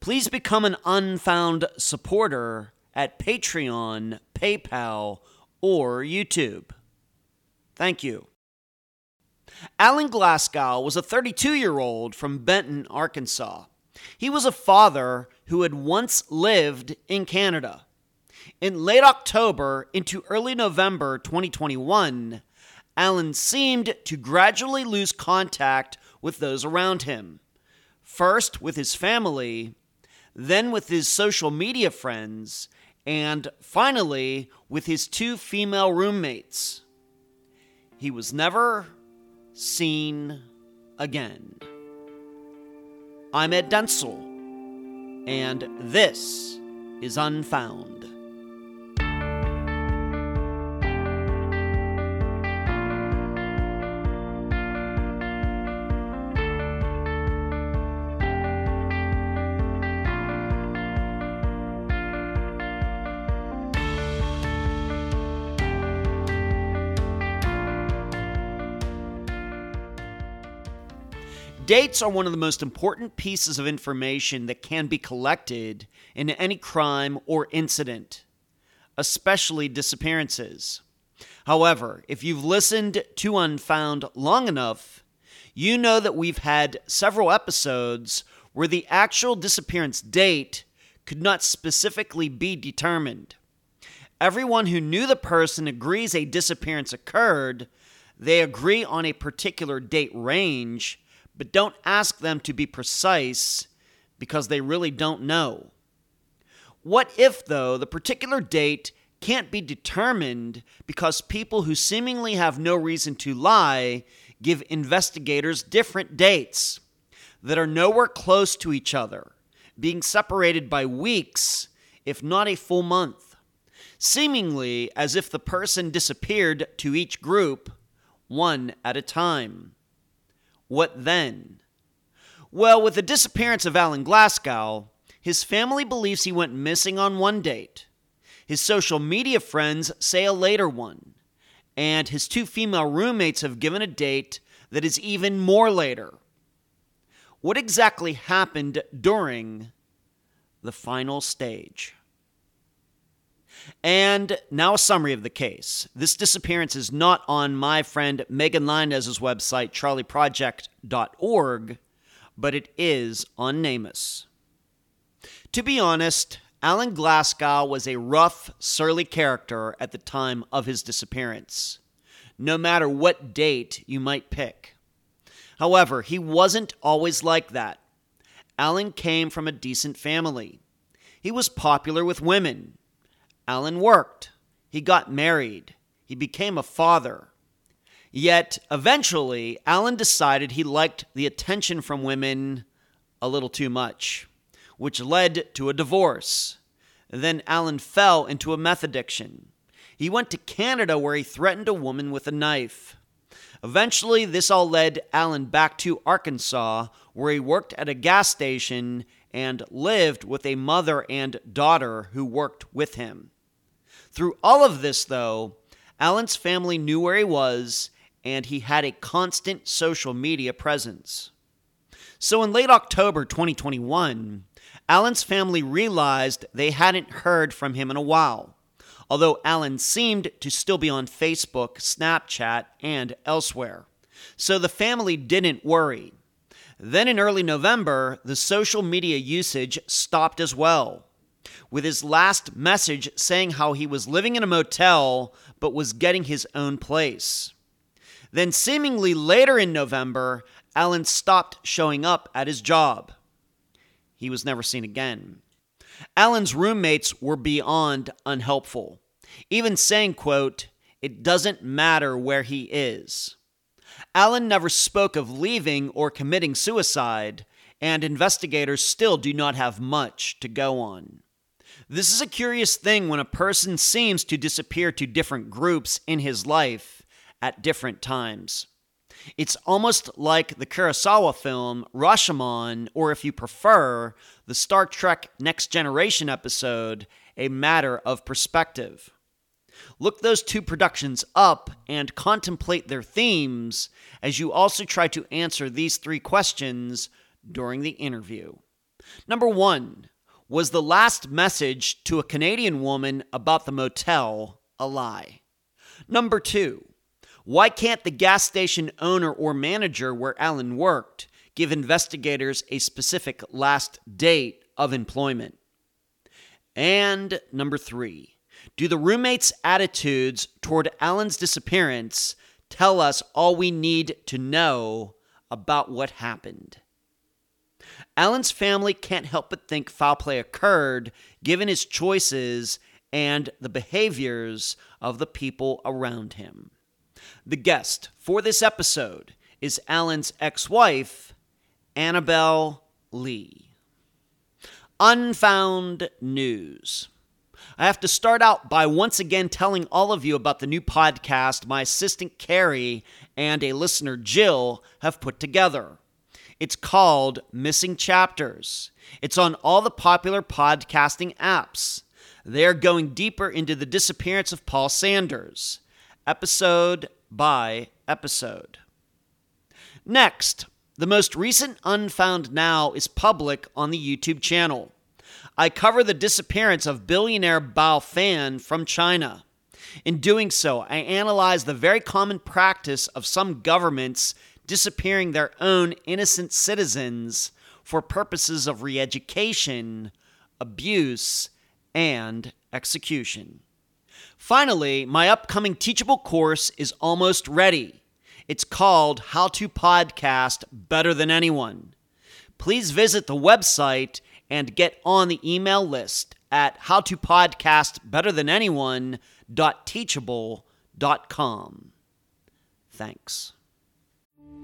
Please become an Unfound supporter at Patreon, PayPal, or YouTube. Thank you. Alan Glasgow was a 32 year old from Benton, Arkansas. He was a father who had once lived in Canada. In late October into early November 2021, Alan seemed to gradually lose contact with those around him. First with his family, then with his social media friends, and finally with his two female roommates. He was never seen again. I'm Ed Densel, and this is Unfound. Dates are one of the most important pieces of information that can be collected in any crime or incident, especially disappearances. However, if you've listened to Unfound long enough, you know that we've had several episodes where the actual disappearance date could not specifically be determined. Everyone who knew the person agrees a disappearance occurred. They agree on a particular date range, but don't ask them to be precise because they really don't know. What if, though, the particular date can't be determined because people who seemingly have no reason to lie give investigators different dates that are nowhere close to each other, being separated by weeks, if not a full month? Seemingly as if the person disappeared to each group, one at a time. What then? Well, with the disappearance of Alan Glasgow, his family believes he went missing on one date. His social media friends say a later one. And his two female roommates have given a date that is even more later. What exactly happened during the final stage? And now a summary of the case. This disappearance is not on my friend Megan Linez's website, charleyproject.org, but it is on NamUs. To be honest, Alan Glasgow was a rough, surly character at the time of his disappearance, no matter what date you might pick. However, he wasn't always like that. Alan came from a decent family. He was popular with women. Alan worked. He got married. He became a father. Yet, eventually, Alan decided he liked the attention from women a little too much, which led to a divorce. Then Alan fell into a meth addiction. He went to Canada where he threatened a woman with a knife. Eventually, this all led Alan back to Arkansas, where he worked at a gas station and lived with a mother and daughter who worked with him. Through all of this, though, Alan's family knew where he was and he had a constant social media presence. So in late October 2021, Alan's family realized they hadn't heard from him in a while, although Alan seemed to still be on Facebook, Snapchat, and elsewhere. So the family didn't worry. Then in early November, the social media usage stopped as well with his last message saying how he was living in a motel but was getting his own place. Then, seemingly later in November, Alan stopped showing up at his job. He was never seen again. Alan's roommates were beyond unhelpful, even saying, quote, it doesn't matter where he is. Alan never spoke of leaving or committing suicide, and investigators still do not have much to go on. This is a curious thing when a person seems to disappear to different groups in his life at different times. It's almost like the Kurosawa film Rashomon, or if you prefer, the Star Trek Next Generation episode, A Matter of Perspective. Look those two productions up and contemplate their themes as you also try to answer these three questions during the interview. Number one, was the last message to a Canadian woman about the motel a lie? Number two, why can't the gas station owner or manager where Alan worked give investigators a specific last date of employment? And number three, do the roommates' attitudes toward Alan's disappearance tell us all we need to know about what happened? Alan's family can't help but think foul play occurred given his choices and the behaviors of the people around him. The guest for this episode is Alan's ex wife, Annabelle Lee. Unfound News. I have to start out by once again telling all of you about the new podcast my assistant Carrie and a listener Jill have put together. It's called Missing Chapters. It's on all the popular podcasting apps. They're going deeper into the disappearance of Paul Sanders, episode by episode. Next, the most recent Unfound Now is public on the YouTube channel. I cover the disappearance of billionaire Bao Fan from China. In doing so, I analyze the very common practice of some governments disappearing their own innocent citizens for purposes of re education, abuse, and execution. Finally, my upcoming teachable course is almost ready. It's called How to Podcast Better Than Anyone. Please visit the website and get on the email list at howtopodcastbetterthananyone.teachable.com. Thanks.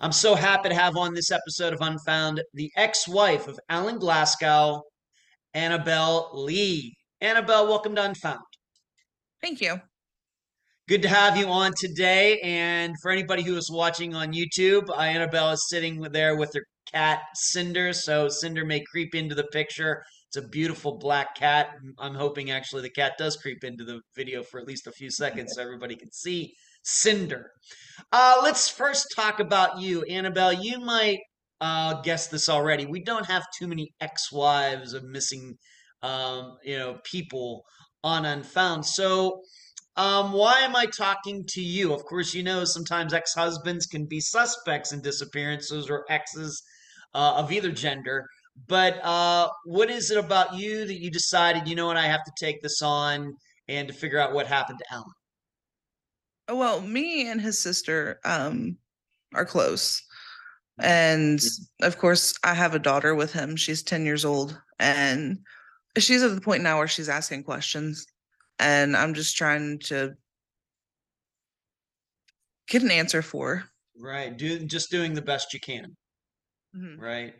I'm so happy to have on this episode of Unfound the ex wife of Alan Glasgow, Annabelle Lee. Annabelle, welcome to Unfound. Thank you. Good to have you on today. And for anybody who is watching on YouTube, uh, Annabelle is sitting there with her cat, Cinder. So Cinder may creep into the picture. It's a beautiful black cat. I'm hoping actually the cat does creep into the video for at least a few seconds so everybody can see Cinder. Uh, let's first talk about you, Annabelle. You might uh, guess this already. We don't have too many ex-wives of missing, um, you know, people on Unfound. So, um, why am I talking to you? Of course, you know sometimes ex-husbands can be suspects in disappearances or exes uh, of either gender. But uh, what is it about you that you decided, you know what, I have to take this on and to figure out what happened to Alan? Oh, Well, me and his sister um are close. And of course, I have a daughter with him. She's 10 years old and she's at the point now where she's asking questions and I'm just trying to get an answer for her. Right, do just doing the best you can. Mhm. Right.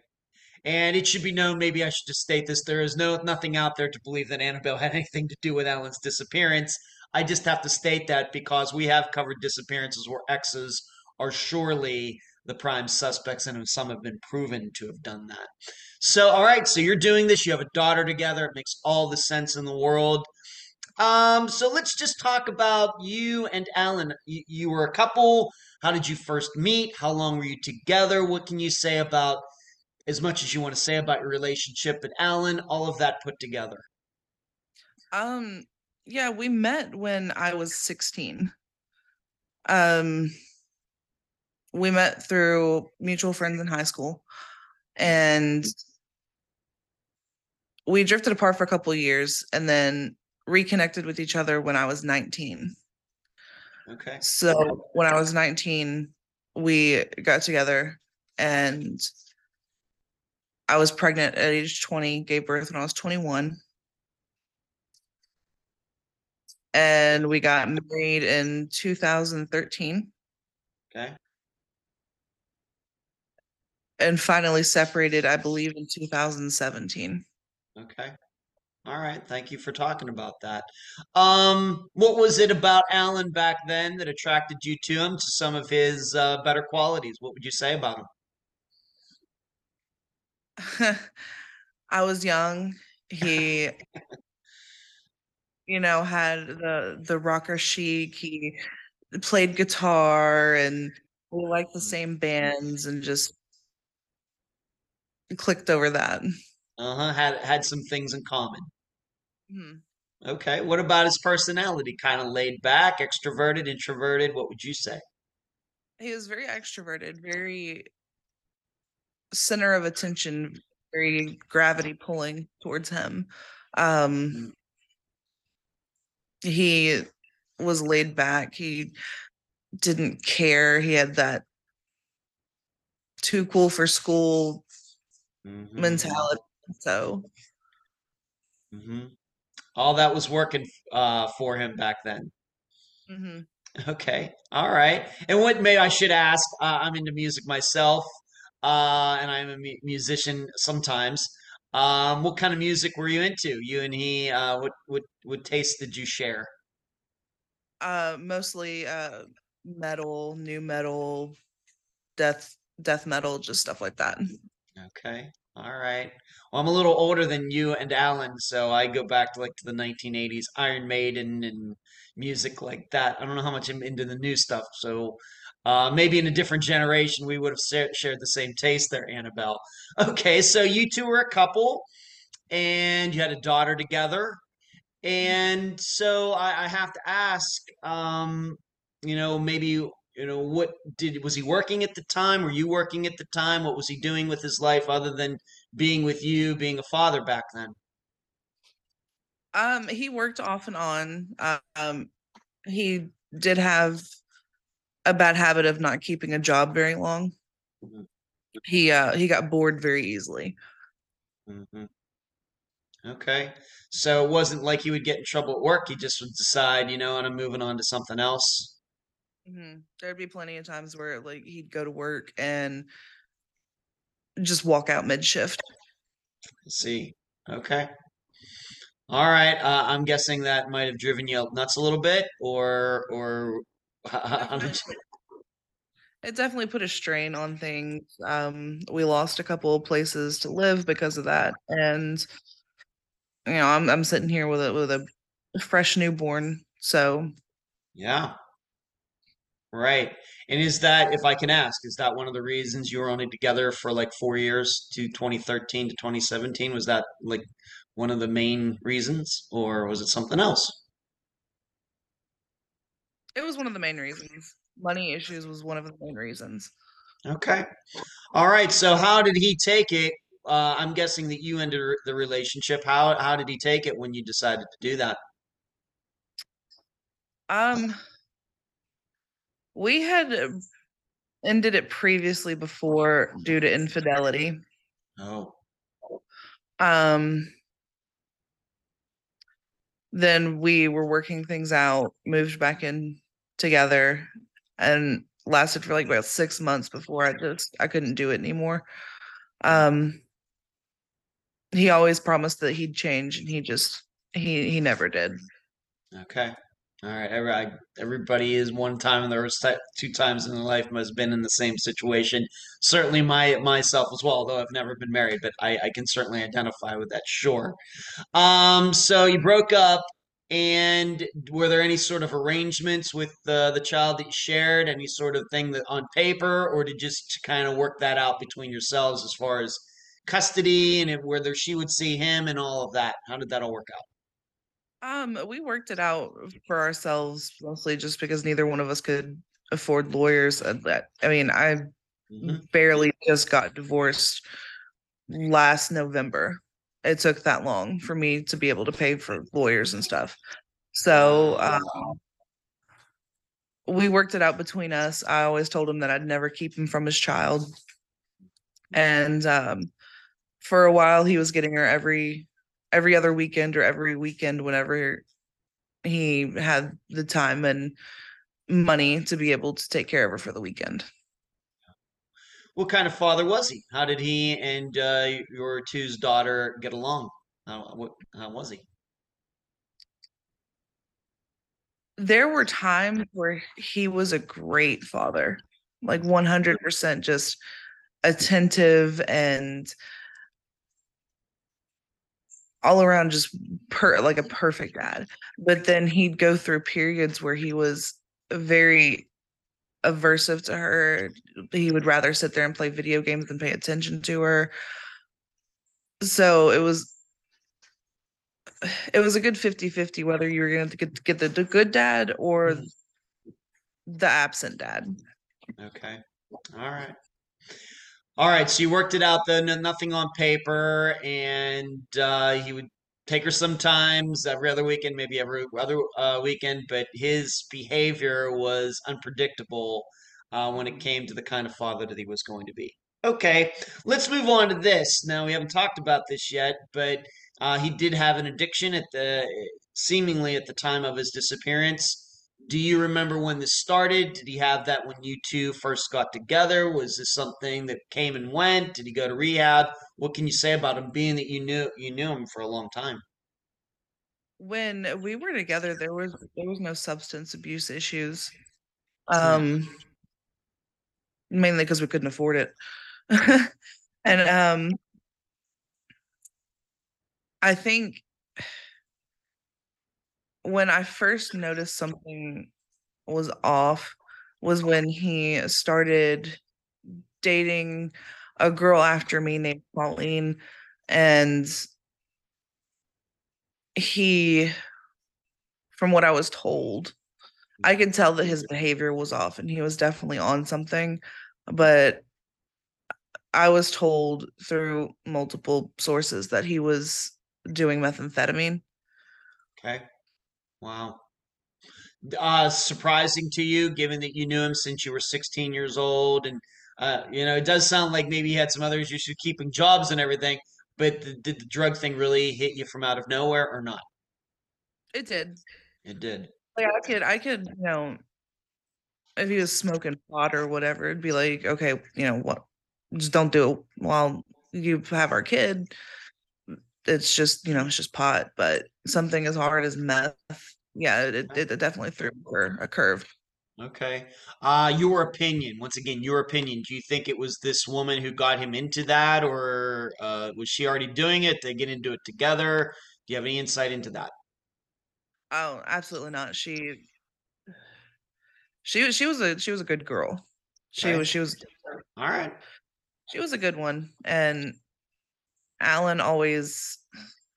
And it should be known, maybe I should just state this, there is no nothing out there to believe that Annabelle had anything to do with Alan's disappearance. I just have to state that because we have covered disappearances where exes are surely the prime suspects and some have been proven to have done that. So, all right, so you're doing this, you have a daughter together, it makes all the sense in the world. Um, so let's just talk about you and Alan. You, you were a couple. How did you first meet? How long were you together? What can you say about as much as you want to say about your relationship and Alan? All of that put together. Um yeah, we met when I was 16. Um we met through mutual friends in high school and we drifted apart for a couple of years and then reconnected with each other when I was 19. Okay. So when I was 19, we got together and I was pregnant at age 20, gave birth when I was 21. And we got married in 2013 Okay. and finally separated, I believe, in 2017. Okay. All right. Thank you for talking about that. Um, what was it about Alan back then that attracted you to him, to some of his uh, better qualities? What would you say about him? I was young. He, you know, had the the rocker chic. He played guitar, and we liked the same bands, and just clicked over that. Uh-huh. Had had some things in common. Mhm. Okay. What about his personality? Kind of laid back, extroverted, introverted. What would you say? He was very extroverted, very center of attention, very gravity pulling towards him. Um, he was laid back. He didn't care. He had that too cool for school Mhm. mentality. So Mhm. All that was working uh, for him back then. mhm. Okay. All right. And what may I should ask? Uh, I'm into music myself, uh, and I'm a mu- musician sometimes. Um, what kind of music were you into? You and he. Uh, what what what taste did you share? uh, mostly uh, metal, nu metal, death, death metal, just stuff like that. Okay. All right. Well, I'm a little older than you and Alan, so I go back to like to the 1980s, Iron Maiden and music like that. I don't know how much I'm into the new stuff, so uh, maybe in a different generation we would have shared the same taste there, Annabelle. Okay, so you two were a couple, and you had a daughter together, and so I, I have to ask, um, you know, maybe you know what did was he working at the time? Were you working at the time? What was he doing with his life other than being with you, being a father back then? Um, he worked off and on. Um, he did have a bad habit of not keeping a job very long. Mhm. He uh he got bored very easily. hmm Okay, so it wasn't like he would get in trouble at work. He just would decide, you know, and I'm moving on to something else. hmm There'd be plenty of times where like he'd go to work and just walk out mid shift. See. Okay. All right. Uh, I'm guessing that might have driven you nuts a little bit, or or how, how did you? It definitely put a strain on things. Um, we lost a couple of places to live because of that, and you know, I'm I'm sitting here with a with a fresh newborn, so Yeah. Right. And is that, if I can ask, is that one of the reasons you were only together for like four years to 2013 to 2017? Was that like one of the main reasons, or was it something else? It was one of the main reasons. Money issues was one of the main reasons. Okay. All right. So how did he take it? Uh, I'm guessing that you ended the relationship. How how did he take it when you decided to do that? Um, we had ended it previously before due to infidelity. Oh. Um, then we were working things out, moved back in together, and lasted for like about six months before I just I couldn't do it anymore. Um, he always promised that he'd change, and he just he he never did. Okay. All right. Every, I, everybody is one time in their two times in their life has been in the same situation. Certainly, my myself as well. Although I've never been married, but I, I can certainly identify with that. Sure. Um. So you broke up, and were there any sort of arrangements with the the child that you shared? Any sort of thing that on paper, or did just kind of work that out between yourselves as far as custody and whether she would see him and all of that? How did that all work out? Um, we worked it out for ourselves mostly just because neither one of us could afford lawyers. That I mean, I Mhm. barely just got divorced last November. It took that long for me to be able to pay for lawyers and stuff. So um, we worked it out between us. I always told him that I'd never keep him from his child. And um, for a while, he was getting her every every other weekend or every weekend whenever he had the time and money to be able to take care of her for the weekend. What kind of father was he? How did he and uh, your two's daughter get along? How, what, how was he? There were times where he was a great father, like 100% just attentive and all around just per like a perfect dad. But then he'd go through periods where he was very aversive to her. He would rather sit there and play video games than pay attention to her. So it was it was a good 50-50 whether you were going to get, get the, the good dad or the absent dad. Okay. All right. All right. So you worked it out then, nothing on paper, and uh, he would take her sometimes every other weekend, maybe every other uh, weekend, but his behavior was unpredictable uh, when it came to the kind of father that he was going to be. Okay, let's move on to this. Now we haven't talked about this yet, but uh, he did have an addiction at the seemingly at the time of his disappearance. Do you remember when this started? Did he have that when you two first got together? Was this something that came and went? Did he go to rehab? What can you say about him, being that you knew you knew him for a long time? When we were together, there was there was no substance abuse issues. Um, mainly because we couldn't afford it. and um I think when I first noticed something was off was when he started dating a girl after me named Pauline and he from what I was told I could tell that his behavior was off and he was definitely on something but I was told through multiple sources that he was doing methamphetamine. Okay. Wow. Uh, surprising to you, given that you knew him since you were 16 years old, and uh, you know, it does sound like maybe he had some other issues keeping jobs and everything. But the, did the drug thing really hit you from out of nowhere or not? It did. It did. Like I could, I could, you know, if he was smoking pot or whatever, it'd be like, okay, you know what, just don't do it while you have our kid. It's just, you know, it's just pot. But something as hard as meth, yeah, it, it, it definitely threw her a curve. Okay. Uh, your opinion, once again, your opinion. Do you think it was this woman who got him into that, or uh, was she already doing it? They get into it together. Do you have any insight into that? Oh, absolutely not. She she was she was a she was a good girl. She Okay. was she was All right. she was a good one. And Alan always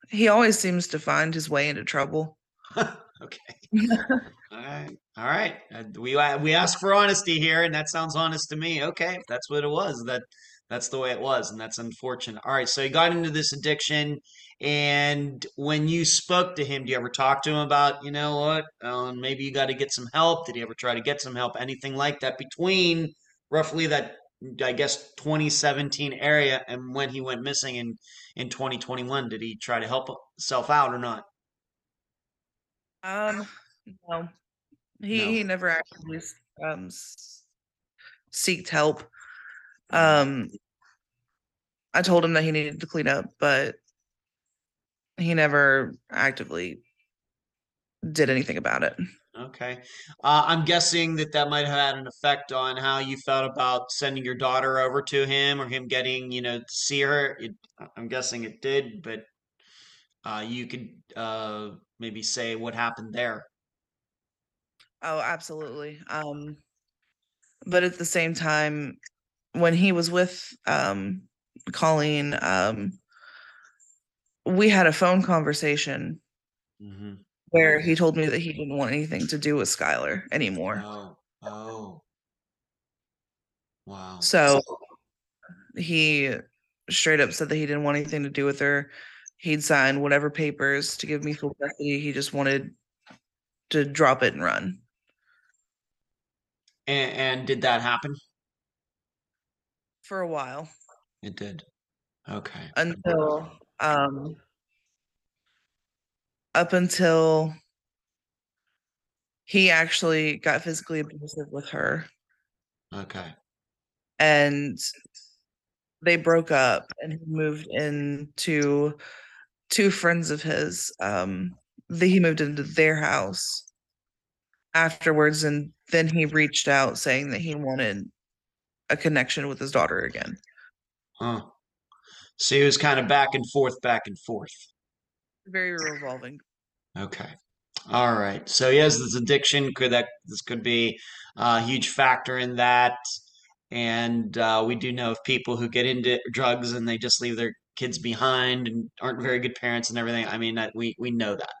he always seems to find his way into trouble. Okay. All right. All right. Uh, we uh, we ask for honesty here, and that sounds honest to me. Okay, that's what it was. That that's the way it was, and that's unfortunate. All right. So he got into this addiction, and when you spoke to him, do you ever talk to him about, you know what, um, maybe you got to get some help? Did he ever try to get some help? Anything like that between roughly that, I guess, 2017 area and when he went missing in in 2021? Did he try to help himself out or not? Um no. He No. he never actually um seeked help. Um I told him that he needed to clean up, but he never actively did anything about it. Okay. Uh, I'm guessing that that might have had an effect on how you felt about sending your daughter over to him or him getting, you know, to see her. It, I'm guessing it did, but uh, you could uh, maybe say what happened there. Oh, absolutely. Um, but at the same time, when he was with um Colleen, um, we had a phone conversation Mm-hmm. where he told me that he didn't want anything to do with Skylar anymore. Oh, oh, wow. So he straight up said that he didn't want anything to do with her. He'd sign whatever papers to give me full custody. He just wanted to drop it and run. And, and did that happen? for a while It did. Okay. until um up until he actually got physically abusive with her Okay. and they broke up and he moved into two friends of his um that he moved into their house afterwards and then he reached out saying that he wanted a connection with his daughter again Huh. So he was kind of back and forth, back and forth. very revolving Okay. All right. So he has this addiction. Could that this could be a huge factor in that? And uh, we do know of people who get into drugs and they just leave their kids behind and aren't very good parents and everything. I mean, that we we know that.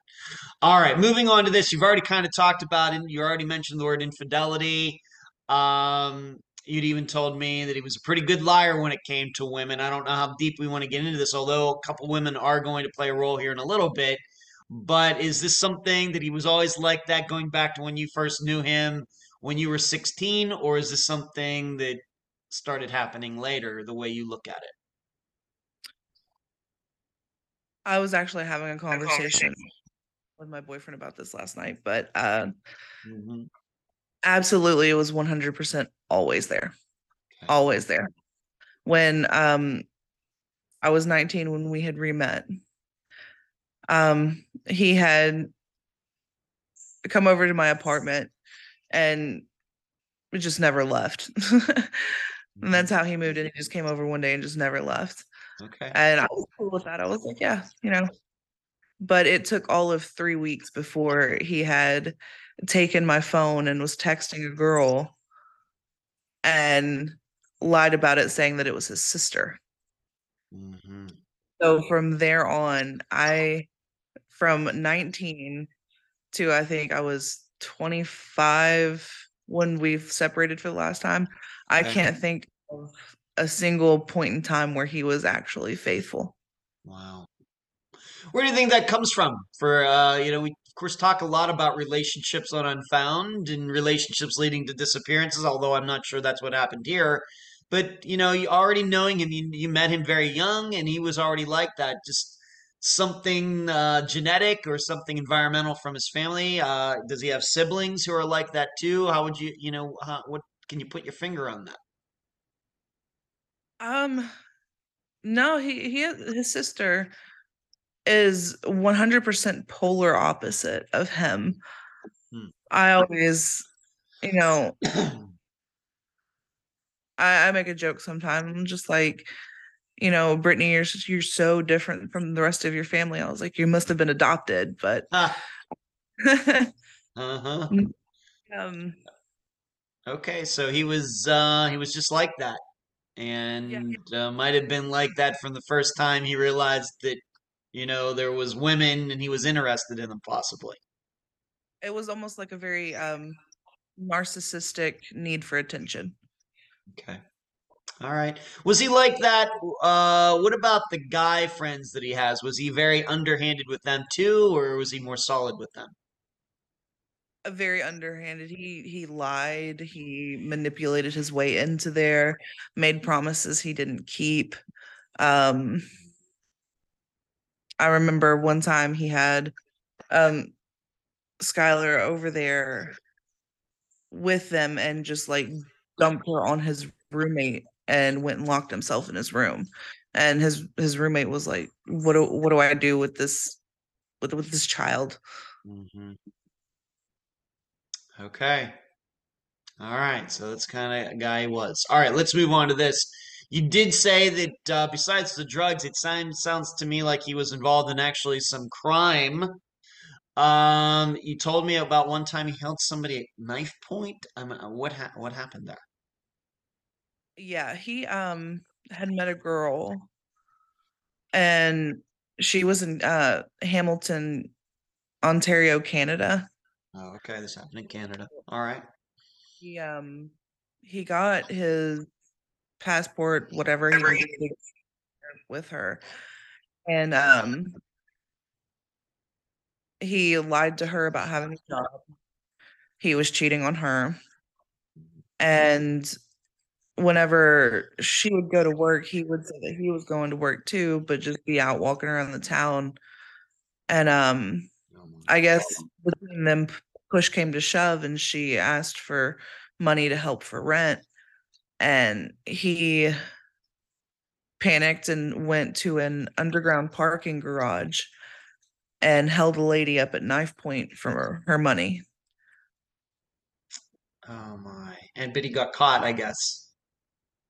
All right. Moving on to this, you've already kind of talked about it. You already mentioned the word infidelity. Um, you'd even told me that he was a pretty good liar when it came to women. I don't know how deep we want to get into this, although a couple women are going to play a role here in a little bit. But is this something that he was always like that going back to when you first knew him when you were 16? Or is this something that started happening later, the way you look at it? I was actually having a conversation with my boyfriend about this last night, but uh, Mhm. absolutely, it was 100% always there. Always there. When um, I was 19, when we had remet, um, he had come over to my apartment and we just never left. and that's how he moved in. He just came over one day and just never left. Okay. And I was cool with that. I was like, yeah, you know. But it took all of three weeks before he had taken my phone and was texting a girl and lied about it, saying that it was his sister. hmm So from there on, I, from 19 to I think I was 25 when we've separated for the last time, I Okay. can't think of a single point in time where he was actually faithful. Wow. Where do you think that comes from? For uh, you know, we of course talk a lot about relationships on Unfound and relationships leading to disappearances, although I'm not sure that's what happened here. But you know, you already knowing him, you, you met him very young, and he was already like that. Just something uh, genetic or something environmental from his family. Uh, does he have siblings who are like that too? How would you, you know, how, what can you put your finger on that? Um, no, he he his sister is 100% polar opposite of him. Hmm. I always, you know, I, I make a joke sometimes. I'm just like, you know, Brittany, you're you're so different from the rest of your family. I was like, you must have been adopted, but Ah, uh-huh. um, Okay, so he was uh he was just like that. And uh, might have been like that from the first time he realized that, you know, there was women and he was interested in them possibly. it was almost like a very um narcissistic need for attention. Okay. All right. Was he like that? Uh what about the guy friends that he has? Was he very underhanded with them too, or was he more solid with them? a very underhanded. He he lied. He manipulated his way into there, made promises he didn't keep. Um I remember one time he had um Skylar over there with them and just like dumped her on his roommate and went and locked himself in his room. And his his roommate was like, "What do what do I do with this with with this child?" hmm Okay. All right. So that's kind of guy he was. All right. Let's move on to this. You did say that uh, besides the drugs, it sounds sounds to me like he was involved in actually some crime. Um, you told me about one time he held somebody at knife point. Um, what ha what happened there? Yeah, he um had met a girl and she was in uh Hamilton, Ontario, Canada. Oh, okay. This happened in Canada. All right. He um he got his passport, whatever he needed with her. And um he lied to her about having a job. He was cheating on her. And whenever she would go to work, he would say that he was going to work too, but just be out walking around the town. And um I guess between them push came to shove and she asked for money to help for rent and he panicked and went to an underground parking garage and held a lady up at knife point for her, her money. Oh my! And but he got caught, I guess.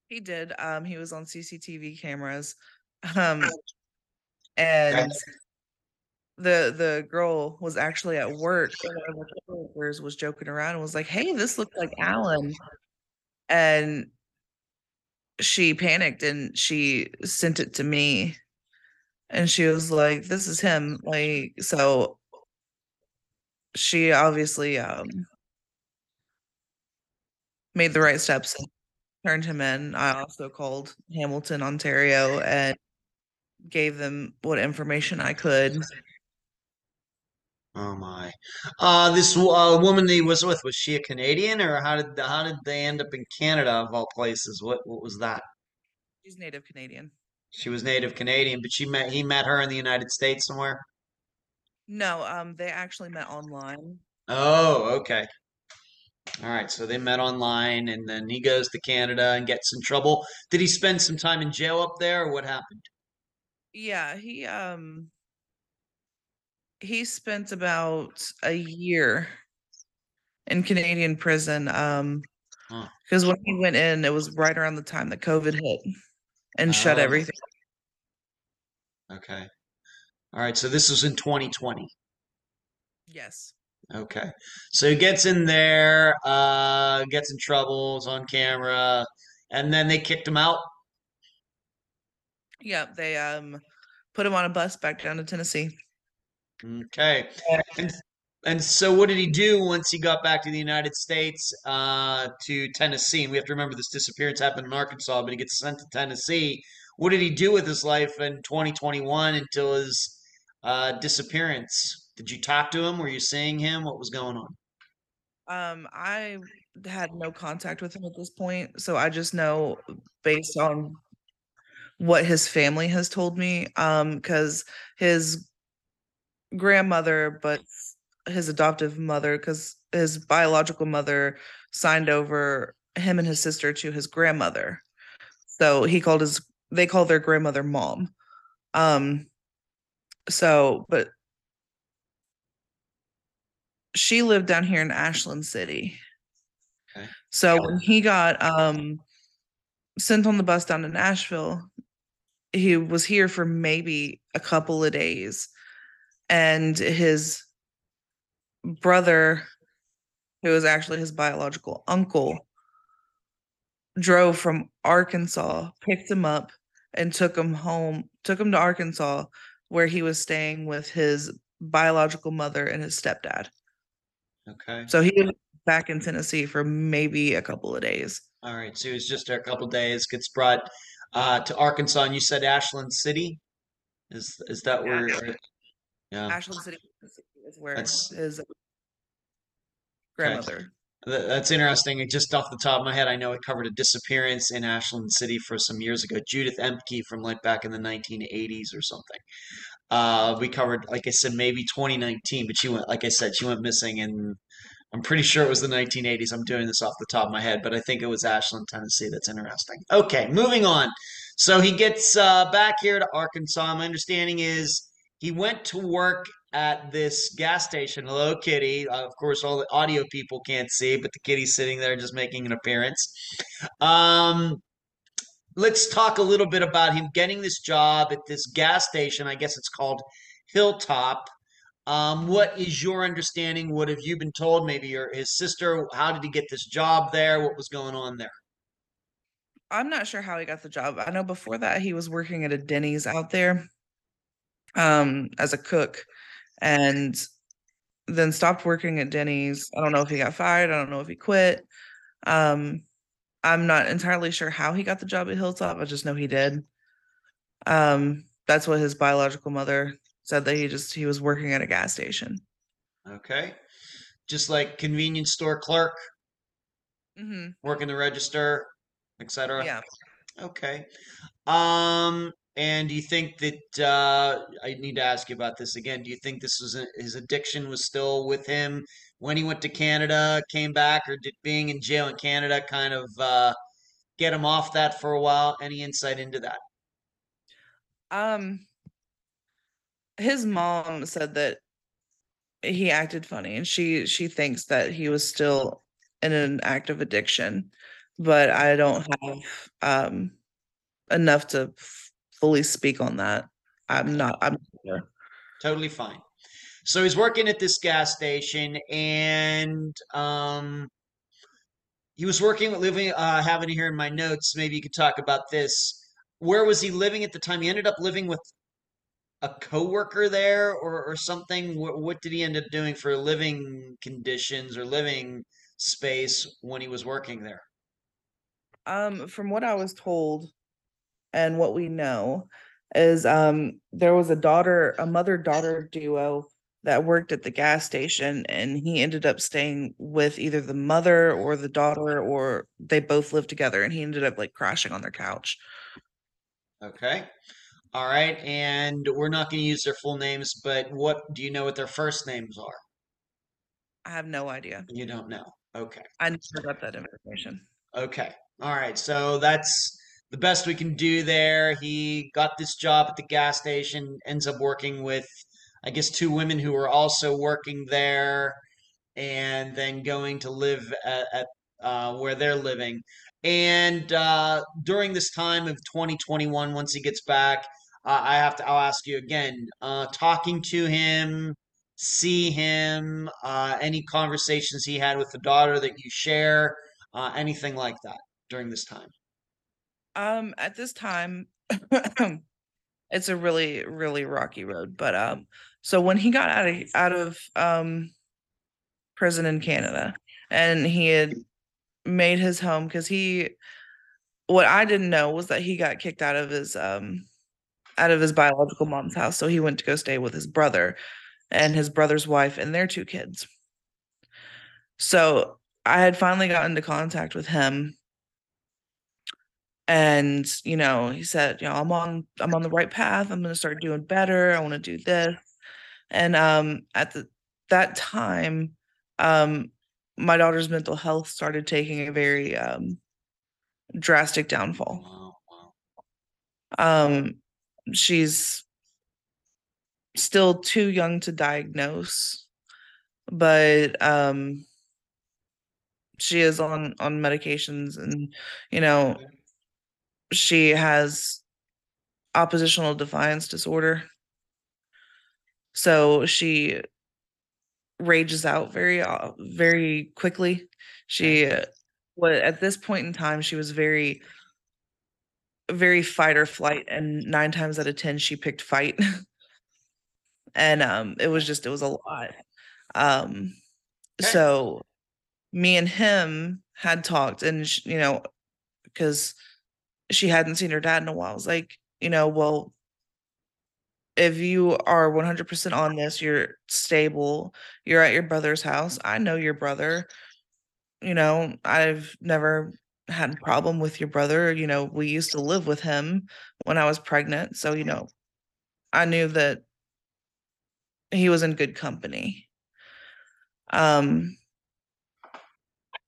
He did. Um, he was on CCTV cameras. Um, and the the girl was actually at work and one of the coworkers was joking around and was like, Hey, this looks like Alan. And she panicked and she sent it to me. And she was like, This is him. Like, so she obviously um made the right steps and turned him in. I also called Hamilton, Ontario and gave them what information I could. Oh my! Uh, this uh, woman that he was with was she a Canadian or how did how did they end up in Canada of all places? What what was that? She's native Canadian. She was native Canadian, but she met he met her in the United States somewhere. No, um, they actually met online. Oh, okay. All right, so they met online, and then he goes to Canada and gets in trouble. Did he spend some time in jail up there, or what happened? Yeah, he um he spent about a year in Canadian prison. Um Huh. because when he went in, it was right around the time that COVID hit and shut Oh. everything. Okay. All right, so this was in 2020. Yes. Okay. So he gets in there, uh, gets in troubles on camera, and then they kicked him out. Yeah, they um put him on a bus back down to Tennessee. Okay. And and so what did he do once he got back to the United States, uh, to Tennessee? And we have to remember this disappearance happened in Arkansas, but he gets sent to Tennessee. What did he do with his life in 2021 until his uh, disappearance? Did you talk to him? Were you seeing him? What was going on? Um, I had no contact with him at this point, so I just know based on what his family has told me. Um, because his grandmother, but his adoptive mother, because his biological mother signed over him and his sister to his grandmother. So he called his they call their grandmother mom. Um, so but she lived down here in Ashland City. Okay. So when he got um sent on the bus down to Nashville, he was here for maybe a couple of days. And his brother, who was actually his biological uncle, drove from Arkansas, picked him up, and took him home, took him to Arkansas, where he was staying with his biological mother and his stepdad. Okay. So he was back in Tennessee for maybe a couple of days. All right. So he was just there a couple days, gets brought uh, to Arkansas, and you said Ashland City. Is is that where? Yeah. Ashland City is where That's- his grandmother. Th- That's interesting. Just off the top of my head, I know it covered a disappearance in Ashland City for some years ago. Judith Emke from like back in the 1980s or something. Uh, we covered, like I said, maybe 2019, but she went, like I said, she went missing, and I'm pretty sure it was the 1980s. I'm doing this off the top of my head, but I think it was Ashland, Tennessee. That's interesting. Okay, moving on. So he gets uh, back here to Arkansas. My understanding is he went to work at this gas station. Hello, Kitty. Uh, of course, all the audio people can't see, but the kitty's sitting there just making an appearance. Um, let's talk a little bit about him getting this job at this gas station. I guess it's called Hilltop. Um, what is your understanding? What have you been told? Maybe your his sister. How did he get this job there? What was going on there? I'm not sure how he got the job. I know before that he was working at a Denny's out there um as a cook and then stopped working at Denny's. I don't know if he got fired, I don't know if he quit. Um I'm not entirely sure how he got the job at Hilltop. I just know he did. Um, that's what his biological mother said that he just he was working at a gas station. Okay. Just like convenience store clerk, Mm-hmm. working the register, etc. Yeah. Okay. Um, and do you think that uh, I need to ask you about this again? Do you think this was a, his addiction was still with him when he went to Canada, came back, or did being in jail in Canada kind of uh, get him off that for a while? Any insight into that? Um, his mom said that he acted funny, and she she thinks that he was still in an active addiction, but I don't have um enough to fully speak on that. I'm not. I'm not sure. Totally fine. So he's working at this gas station, and um, he was working with living. Uh, I have it here in my notes. Maybe you could talk about this. Where was he living at the time? He ended up living with a coworker there, or or something. What, what did he end up doing for living conditions or living space when he was working there? Um, from what I was told, and what we know, is um there was a daughter, a mother daughter duo that worked at the gas station, and he ended up staying with either the mother or the daughter, or they both lived together, and he ended up like crashing on their couch. Okay. All right. And we're not going to use their full names, but what do you know what their first names are? I have no idea. You don't know. Okay. I never got that information. Okay. All right. So that's the best we can do there. He got this job at the gas station, ends up working with, I guess, two women who were also working there, and then going to live at, at uh, where they're living. And uh, during this time of 2021, once he gets back, uh, I have to. I'll ask you again. Uh, talking to him, see him, uh, any conversations he had with the daughter that you share, uh, anything like that during this time. Um, at this time, it's a really, really rocky road. But um, so when he got out of out of um prison in Canada, and he had made his home because he, what I didn't know was that he got kicked out of his um out of his biological mom's house, so he went to go stay with his brother and his brother's wife and their two kids. So I had finally gotten into contact with him and you know he said you know i'm on i'm on the right path. I'm going to start doing better. I want to do this. And um at the that time um my daughter's mental health started taking a very um drastic downfall. Um she's still too young to diagnose but um she is on on medications and you know she has oppositional defiance disorder. So she rages out very uh, very quickly. She what at this point in time she was very very fight or flight and nine times out of ten she picked fight. And um it was just it was a lot. Um Okay. so me and him had talked and you know because she hadn't seen her dad in a while. I was like you know well if you are 100% on this you're stable you're at your brother's house i know your brother. You know i've never had a problem with your brother you know we used to live with him when i was pregnant so you know i knew that he was in good company. Um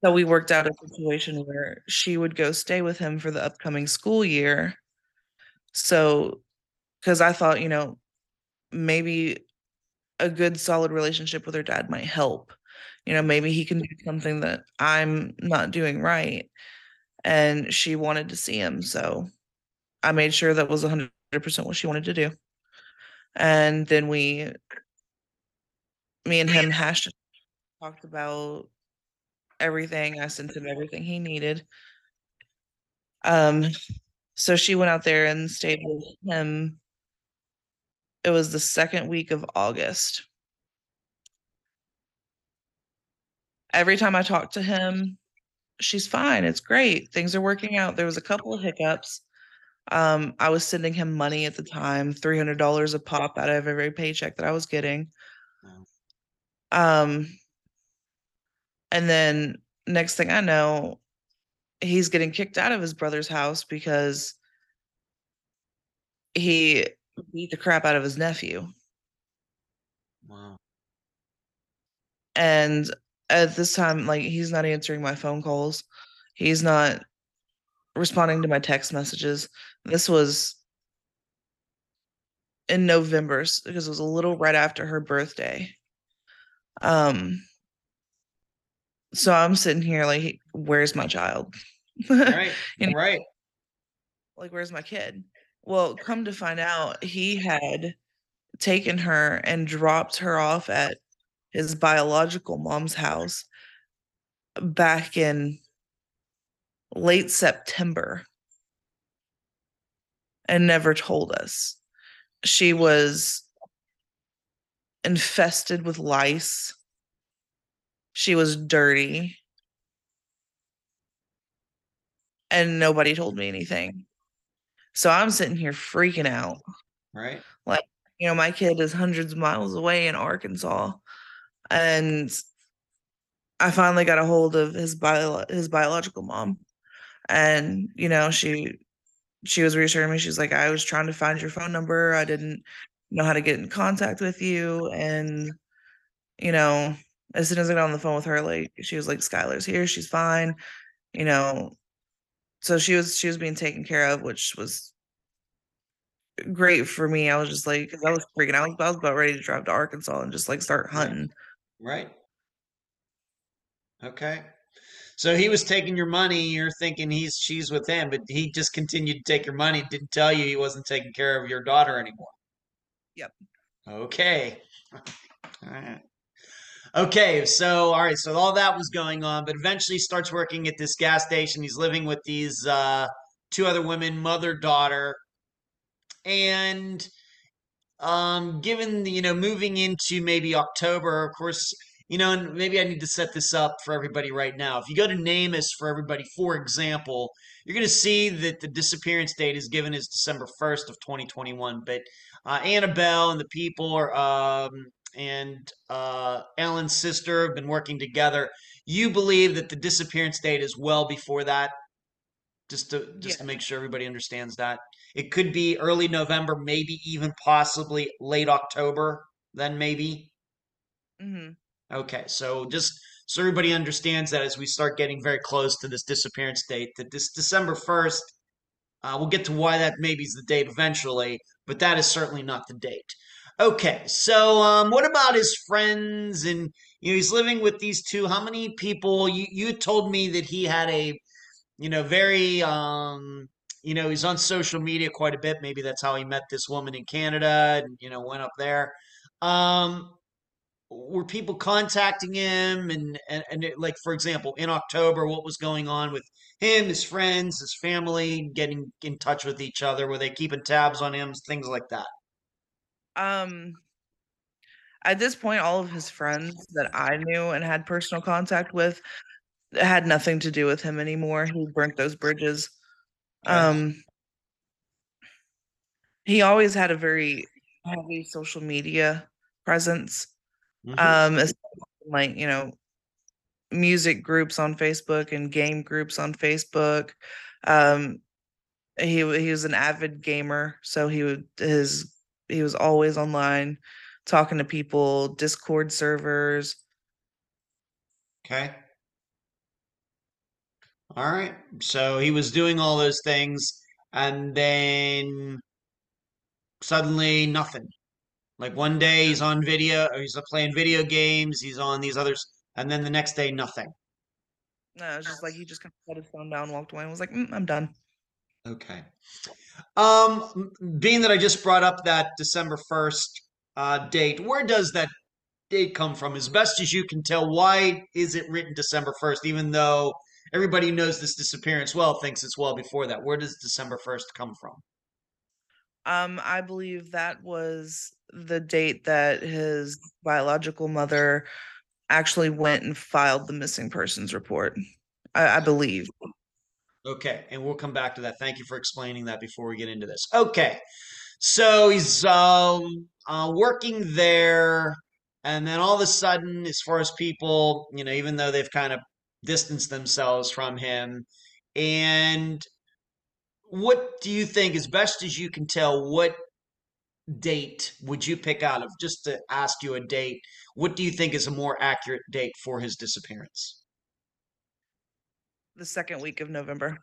so we worked out a situation where she would go stay with him for the upcoming school year. So because i thought you know maybe a good solid relationship with her dad might help. You know maybe he can do something that i'm not doing right. And she wanted to see him so i made sure that was 100% what she wanted to do. And then we me and him hashed talked about everything i sent him everything he needed. Um so she went out there and stayed with him. It was the second week of august. Every time i talked to him she's fine it's great things are working out. There was a couple of hiccups. Um, I was sending him money at the time, three hundred dollars a pop out of every paycheck that I was getting. Wow. Um, and then next thing I know, he's getting kicked out of his brother's house because he beat the crap out of his nephew. Wow. And at this time, like he's not answering my phone calls. He's not responding to my text messages. This was in November because it was a little right after her birthday. Um so I'm sitting here like where's my child? Right. Right. like where's my kid well come to find out he had taken her and dropped her off at his biological mom's house back in late september and never told us she was infested with lice she was dirty and nobody told me anything so i'm sitting here freaking out Right. Like, you know, my kid is hundreds of miles away in Arkansas, and I finally got a hold of his bio his biological mom, and you know, she she was reassuring me. She's like, I was trying to find your phone number. I didn't know how to get in contact with you, and you know, as soon as I got on the phone with her, like she was like, Skylar's here. She's fine. You know, so she was she was being taken care of, which was great for me. I was just like, because I was freaking out. I was about ready to drive to Arkansas and just like start hunting. Right. Okay. So he was taking your money. You're thinking he's she's with him, but he just continued to take your money. Didn't tell you he wasn't taking care of your daughter anymore. Yep. Okay. All right. Okay. So all right. So all that was going on, but eventually starts working at this gas station. He's living with these uh, two other women, mother daughter, and um given the, you know moving into maybe october of course you know and maybe i need to set this up for everybody right now if you go to namus for everybody for example you're going to see that the disappearance date is given as december 1st of 2021 but uh, annabelle and the people are um and uh alan's sister have been working together you believe that the disappearance date is well before that just to just to make sure everybody understands that it could be early November, maybe even possibly late October, then maybe. Mm-hmm. Okay, so just so everybody understands that as we start getting very close to this disappearance date, that this December 1st, uh, we'll get to why that maybe is the date eventually, but that is certainly not the date. Okay, so um, what about his friends? And you know, he's living with these two. How many people? You you told me that he had a, you know, very um, you know, he's on social media quite a bit. Maybe that's how he met this woman in Canada and, you know, went up there. Um, were people contacting him and, and, and like, for example, in October, what was going on with him, his friends, his family, getting in touch with each other? Were they keeping tabs on him? Things like that. Um, at this point, all of his friends that I knew and had personal contact with had nothing to do with him anymore. He burnt those bridges. Um, he always had a very heavy social media presence. Mhm. um like you know music groups on facebook and game groups on facebook um he he was an avid gamer so he would his he was always online talking to people discord servers Okay. All right. So he was doing all those things and then suddenly nothing. Like one day he's on video, or he's playing video games, he's on these others, and then the next day nothing. no it's just like he just kind of put his phone down walked away and was like "Mm, i'm done Okay. Um, being that I just brought up that December 1st uh, date, where does that date come from? As best as you can tell, why is it written December 1st, even though everybody who knows this disappearance well thinks it's well before that? Where does December 1st come from? um i believe that was the date that his biological mother actually went and filed the missing persons report i, I believe Okay, and we'll come back to that. Thank you for explaining that before we get into this. Okay, so he's um, uh, working there, and then all of a sudden, as far as people, you know, even though they've kind of distanced themselves from him, and what do you think, as best as you can tell, what date would you pick out of? Just to ask you a date, what do you think is a more accurate date for his disappearance? The second week of November.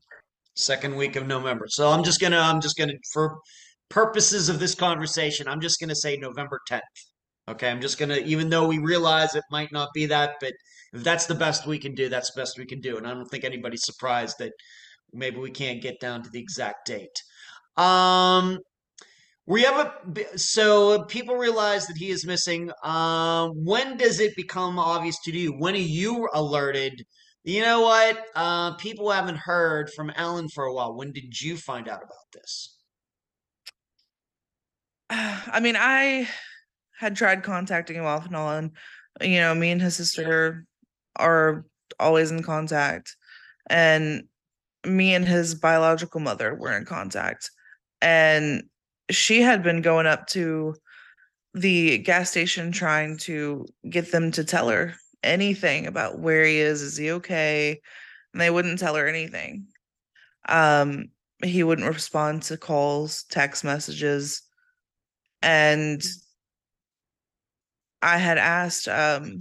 second week of November. So I'm just gonna I'm just gonna for purposes of this conversation, I'm just gonna say November 10th. Okay, I'm just gonna even though we realize it might not be that, but if that's the best we can do, that's the best we can do. And I don't think anybody's surprised that maybe we can't get down to the exact date. Um we have a so people realize that he is missing. Um, when does it become obvious to you? When are you alerted you know what? Uh, people haven't heard from Alan for a while. When did you find out about this? I mean, I had tried contacting him off and on. You know, me and his sister are always in contact, and me and his biological mother were in contact. And she had been going up to the gas station trying to get them to tell her anything about where he is. Is he okay? And they wouldn't tell her anything. Um, he wouldn't respond to calls, text messages. And I had asked um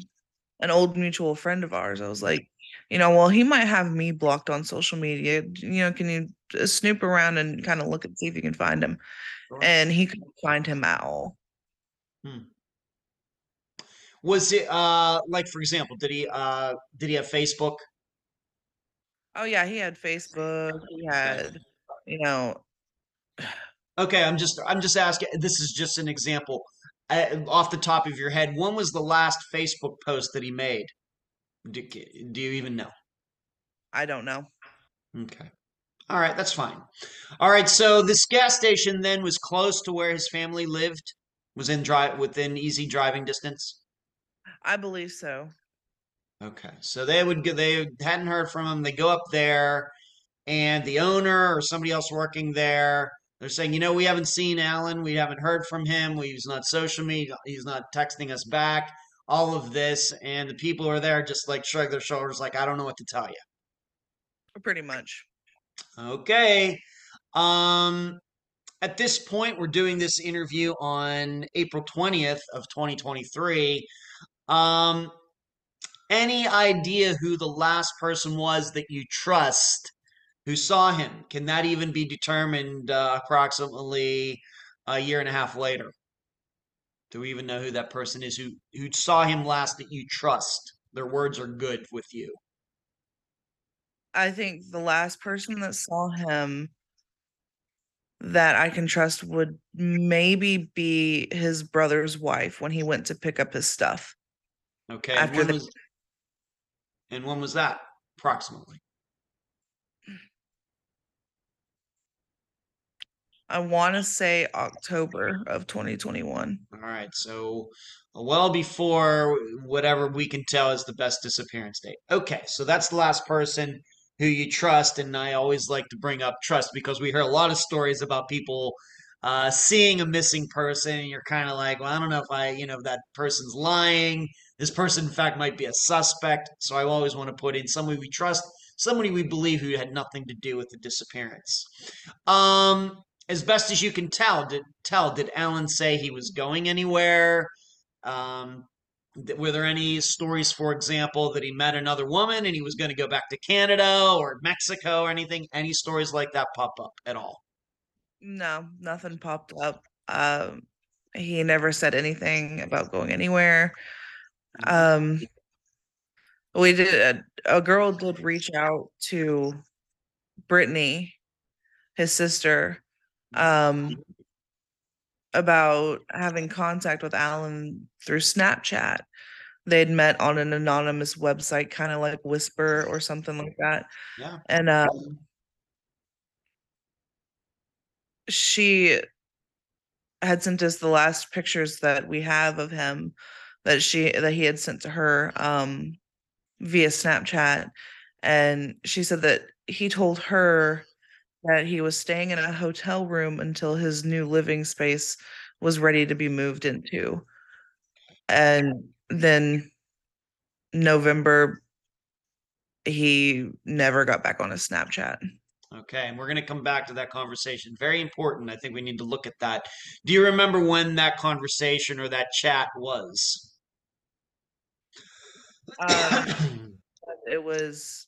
an old mutual friend of ours, I was like, you know, well, he might have me blocked on social media. You know, can you uh, snoop around and kind of look and see if you can find him? Sure. And he couldn't find him at all. Hmm. Was it uh like for example, did he uh did he have Facebook? Oh yeah, he had Facebook. He had, you know. Okay, I'm just I'm just asking. This is just an example uh, off the top of your head. When was the last Facebook post that he made? Do, do you even know? I don't know. Okay. All right, that's fine. All right, so this gas station then was close to where his family lived. Was in drive within easy driving distance. I believe so. Okay, so they would go, they hadn't heard from him. They go up there, and the owner or somebody else working there, they're saying, you know, we haven't seen Alan. We haven't heard from him. He's not social media. He's not texting us back. All of this, and the people who are there just like shrug their shoulders, like I don't know what to tell you. Pretty much. Okay. Um, at this point, we're doing this interview on April 20th of 2023. Um, any idea who the last person was that you trust who saw him? Can that even be determined uh, approximately a year and a half later? Do we even know who that person is who who saw him last that you trust? Their words are good with you. I think the last person that saw him that I can trust would maybe be his brother's wife when he went to pick up his stuff. Okay. After and when, the, was, and when was that approximately? I want to say October of 2021. All right. So uh, well before whatever we can tell is the best disappearance date. Okay. So that's the last person who you trust. And I always like to bring up trust because we hear a lot of stories about people uh, seeing a missing person. And you're kind of like, well, I don't know if I, you know, if that person's lying this person, in fact, might be a suspect. So I always want to put in somebody we trust, somebody we believe who had nothing to do with the disappearance. Um, as best as you can tell, did tell did Alan say he was going anywhere? Um, were there any stories, for example, that he met another woman and he was going to go back to Canada or Mexico or anything? Any stories like that pop up at all? No, nothing popped up. Um, he never said anything about going anywhere. Um, we did a, a girl did reach out to Brittany, his sister, um, about having contact with Alan through Snapchat. They'd met on an anonymous website, kind of like Whisper or something like that. Yeah. And um, she had sent us the last pictures that we have of him that she that he had sent to her um via Snapchat and she said that he told her that he was staying in a hotel room until his new living space was ready to be moved into. And then November, he never got back on his Snapchat. Okay, and we're going to come back to that conversation. Very important. I think we need to look at that. Do you remember when that conversation or that chat was? Um, it was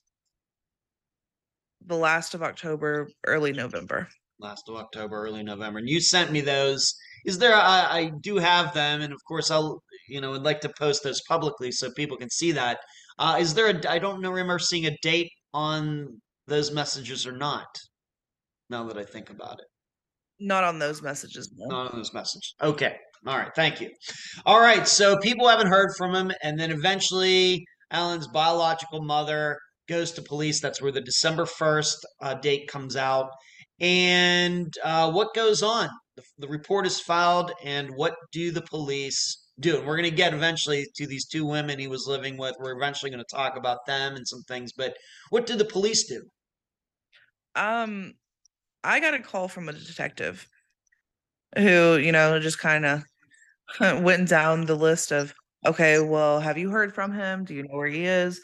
the last of October, early November. Last of October, early November. And you sent me those. Is there, I, I do have them, and of course, I'll, you know, would like to post those publicly so people can see that. Uh, is there a, I don't know, remember seeing a date on those messages are not, now that I think about it. Not on those messages. No. Not on those messages. Okay. All right. Thank you. All right. So people haven't heard from him. And then eventually, Alan's biological mother goes to police. That's where the December 1st uh, date comes out. And uh, what goes on? The, the report is filed. And what do the police And we're going to get eventually to these two women he was living with. We're eventually going to talk about them and some things. But what did the police do? Um, I got a call from a detective who, you know, just kind of went down the list of, okay, well, have you heard from him? Do you know where he is?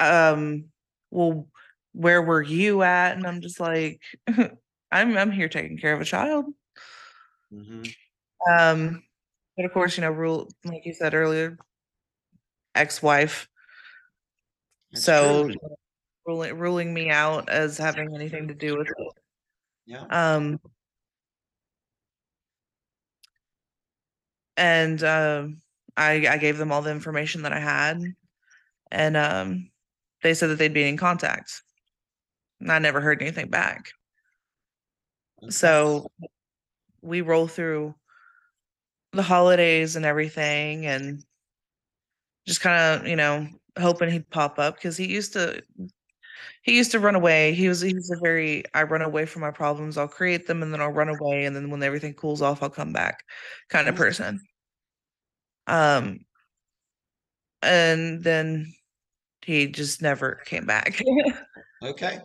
Um, well, where were you at? And I'm just like, I'm I'm here taking care of a child. Mm-hmm. Um, but of course, you know, rule like you said earlier, ex-wife. That's so true. ruling ruling me out as having anything to do with it. Yeah. Um, and um, I I gave them all the information that I had, and um, they said that they'd be in contact. And I never heard anything back. Okay. So we roll through the holidays and everything, and just kind of you know hoping he'd pop up because he used to he used to run away. He was he was a very I run away from my problems. I'll create them and then I'll run away and then when everything cools off, I'll come back, kind of Mhm. person. Um, and then he just never came back. Okay.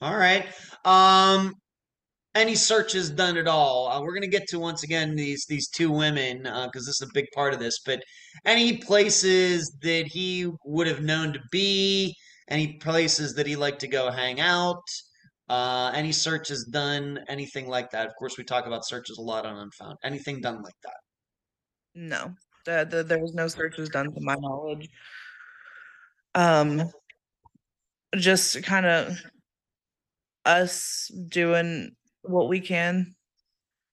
All right. Um, any searches done at all? Uh, we're gonna get to once again these these two women because this is a big part of this. But any places that he would have known to be, any places that he liked to go hang out, uh, any searches done, anything like that. Of course, we talk about searches a lot on Unfound. Anything done like that? no, the, the, there was no searches done to my knowledge. Um, just kind of us doing what we can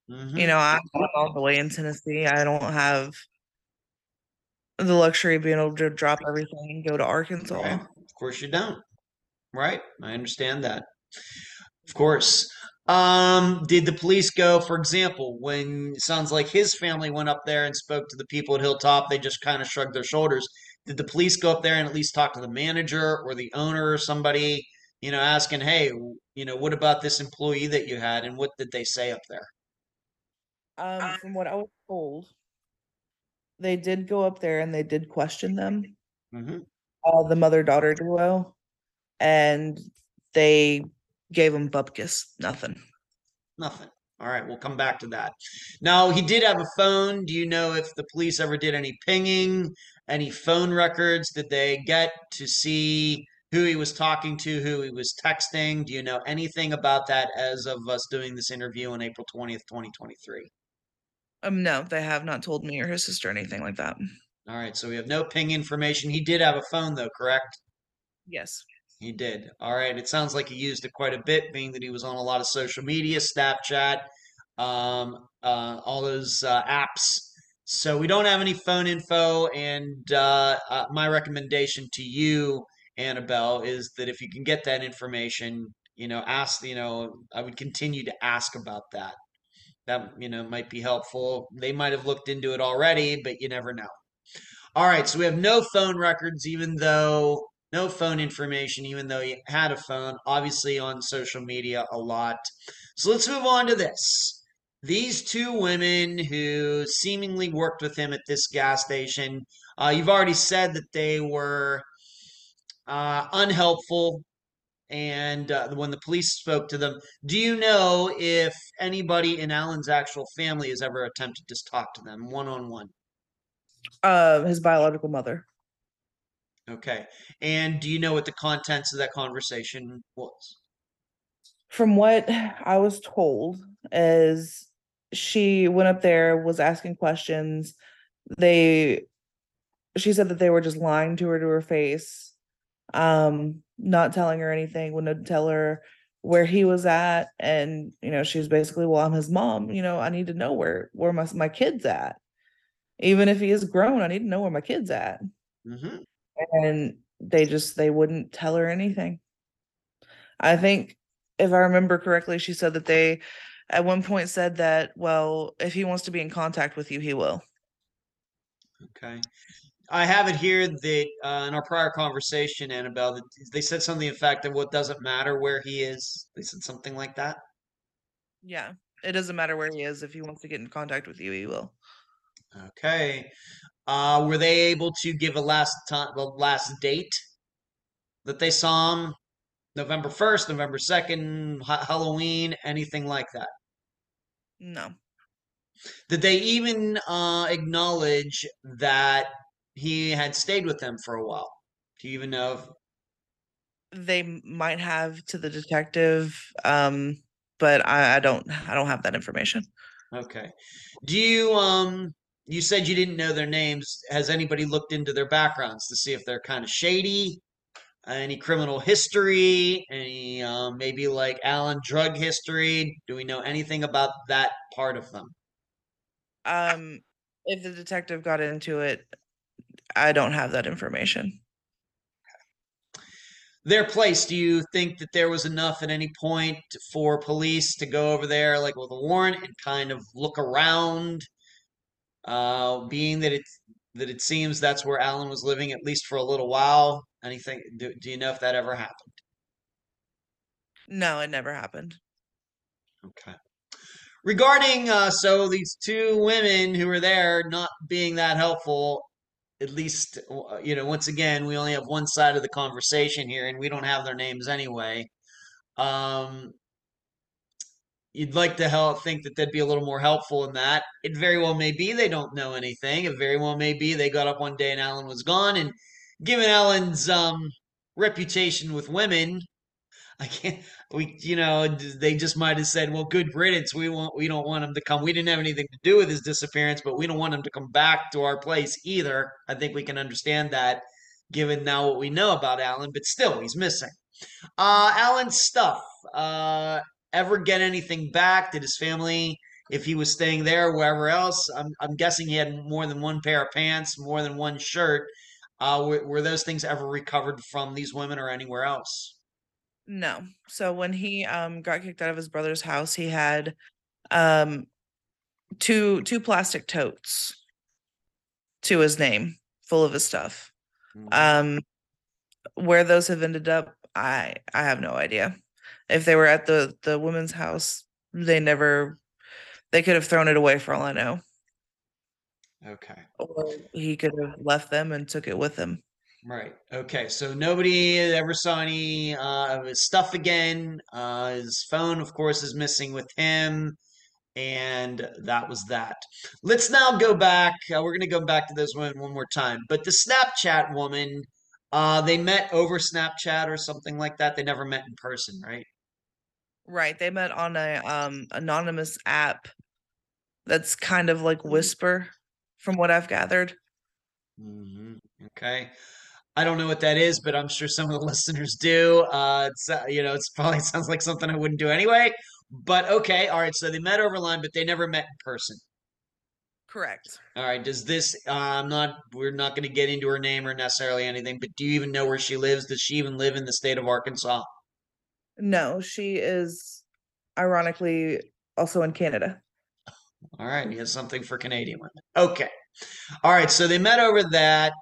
Mhm. You know, I'm all the way in Tennessee. I don't have the luxury of being able to drop everything and go to Arkansas. Okay. Of course you don't. Right. I understand that. Of course. Um, did the police go, for example, when it sounds like his family went up there and spoke to the people at Hilltop, they just kind of shrugged their shoulders. Did the police go up there and at least talk to the manager or the owner or somebody, you know, asking, hey, you know, what about this employee that you had and what did they say up there? Um, from what I was told, they did go up there and they did question them, Mm-hmm. uh, the mother daughter duo, and they gave them bupkis, nothing. Nothing. All right, we'll come back to that. Now, he did have a phone. Do you know if the police ever did any pinging, any phone records? Did they get to see who he was talking to, who he was texting? Do you know anything about that as of us doing this interview on April 20th, 2023? Um, no, they have not told me or his sister anything like that. All right, so we have no ping information. He did have a phone, though, correct? Yes. He did. All right. It sounds like he used it quite a bit, being that he was on a lot of social media, Snapchat, um, uh, all those uh, apps. So we don't have any phone info. And uh, uh, my recommendation to you, Annabelle, is that if you can get that information, you know, ask. You know, I would continue to ask about that. That you know might be helpful. They might have looked into it already, but you never know. All right, so we have no phone records, even though no phone information, even though he had a phone, obviously on social media a lot. So let's move on to this. These two women who seemingly worked with him at this gas station, uh, you've already said that they were uh, unhelpful. And uh, when the police spoke to them, do you know if anybody in Alan's actual family has ever attempted to talk to them one on one? Uh, his biological mother. Okay. And do you know what the contents of that conversation was? From what I was told, is she went up there, was asking questions. They, she said that they were just lying to her to her face, um, not telling her anything, wouldn't tell her where he was at, and you know, she was basically, "Well, I'm his mom. You know, I need to know where where my my kid's at, even if he is grown. I need to know where my kid's at." hmm and they just they wouldn't tell her anything. I think if I remember correctly, she said that they at one point said that, well, if he wants to be in contact with you, he will. Okay. I have it here that uh, in our prior conversation, Annabelle, that they said something in fact that what doesn't matter where he is. They said something like that. Yeah. It doesn't matter where he is. If he wants to get in contact with you, he will. Okay. Uh, were they able to give a last time, the last date that they saw him? November first, November second, ha- Halloween, anything like that? No. Did they even uh, acknowledge that he had stayed with them for a while? Do you even know? If, They might have to the detective, um, but I, I don't I don't have that information. okay. Do you um? You said you didn't know their names. Has anybody looked into their backgrounds to see if they're kind of shady? Any criminal history? Any um, maybe like Alan drug history? Do we know anything about that part of them? Um, if the detective got into it, I don't have that information. their place, do you think that there was enough at any point for police to go over there, like with a warrant, and kind of look around? Uh, being that it that it seems that's where Alan was living at least for a little while. Anything? Do, do you know if that ever happened? No, it never happened. Okay. Regarding uh, so these two women who were there not being that helpful, at least uh, you know once again we only have one side of the conversation here, and we don't have their names anyway. Um, you'd like to help think that they'd be a little more helpful in that. It very well may be they don't know anything. It very well may be they got up one day and Alan was gone. And given Alan's um, reputation with women, I can't. We, you know, they just might have said, "Well, good riddance. We want. We don't want him to come. We didn't have anything to do with his disappearance, but we don't want him to come back to our place either." I think we can understand that, given now what we know about Alan. But still, he's missing. Uh, Alan's stuff. Uh, ever get anything back? Did his family, if he was staying there wherever else, I'm, I'm guessing he had more than one pair of pants, more than one shirt. Uh, were, were those things ever recovered from these women or anywhere else? No. So when he um got kicked out of his brother's house, he had um two two plastic totes to his name full of his stuff. Mhm. Um where those have ended up, I I have no idea. If they were at the the woman's house, they never they could have thrown it away for all I know. okay. Or he could have left them and took it with him. Right. Okay. So nobody ever saw any uh, of his stuff again. Uh, his phone, of course, is missing with him. And that was that. Let's now go back. Uh, we're going to go back to those women one more time. But the Snapchat woman, uh, they met over Snapchat or something like that. They never met in person, right? Right. They met on a um anonymous app that's kind of like Whisper from what I've gathered. hmm Okay. I don't know what that is, but I'm sure some of the listeners do. Uh, it's uh, you know, it's probably sounds like something I wouldn't do anyway. But okay, all right. So they met over line, but they never met in person. Correct. All right. Does this? Uh, I'm not. We're not going to get into her name or necessarily anything. But do you even know where she lives? Does she even live in the state of Arkansas? No, she is ironically also in Canada. All right. He has something for Canadian women. Okay. All right. So they met over that,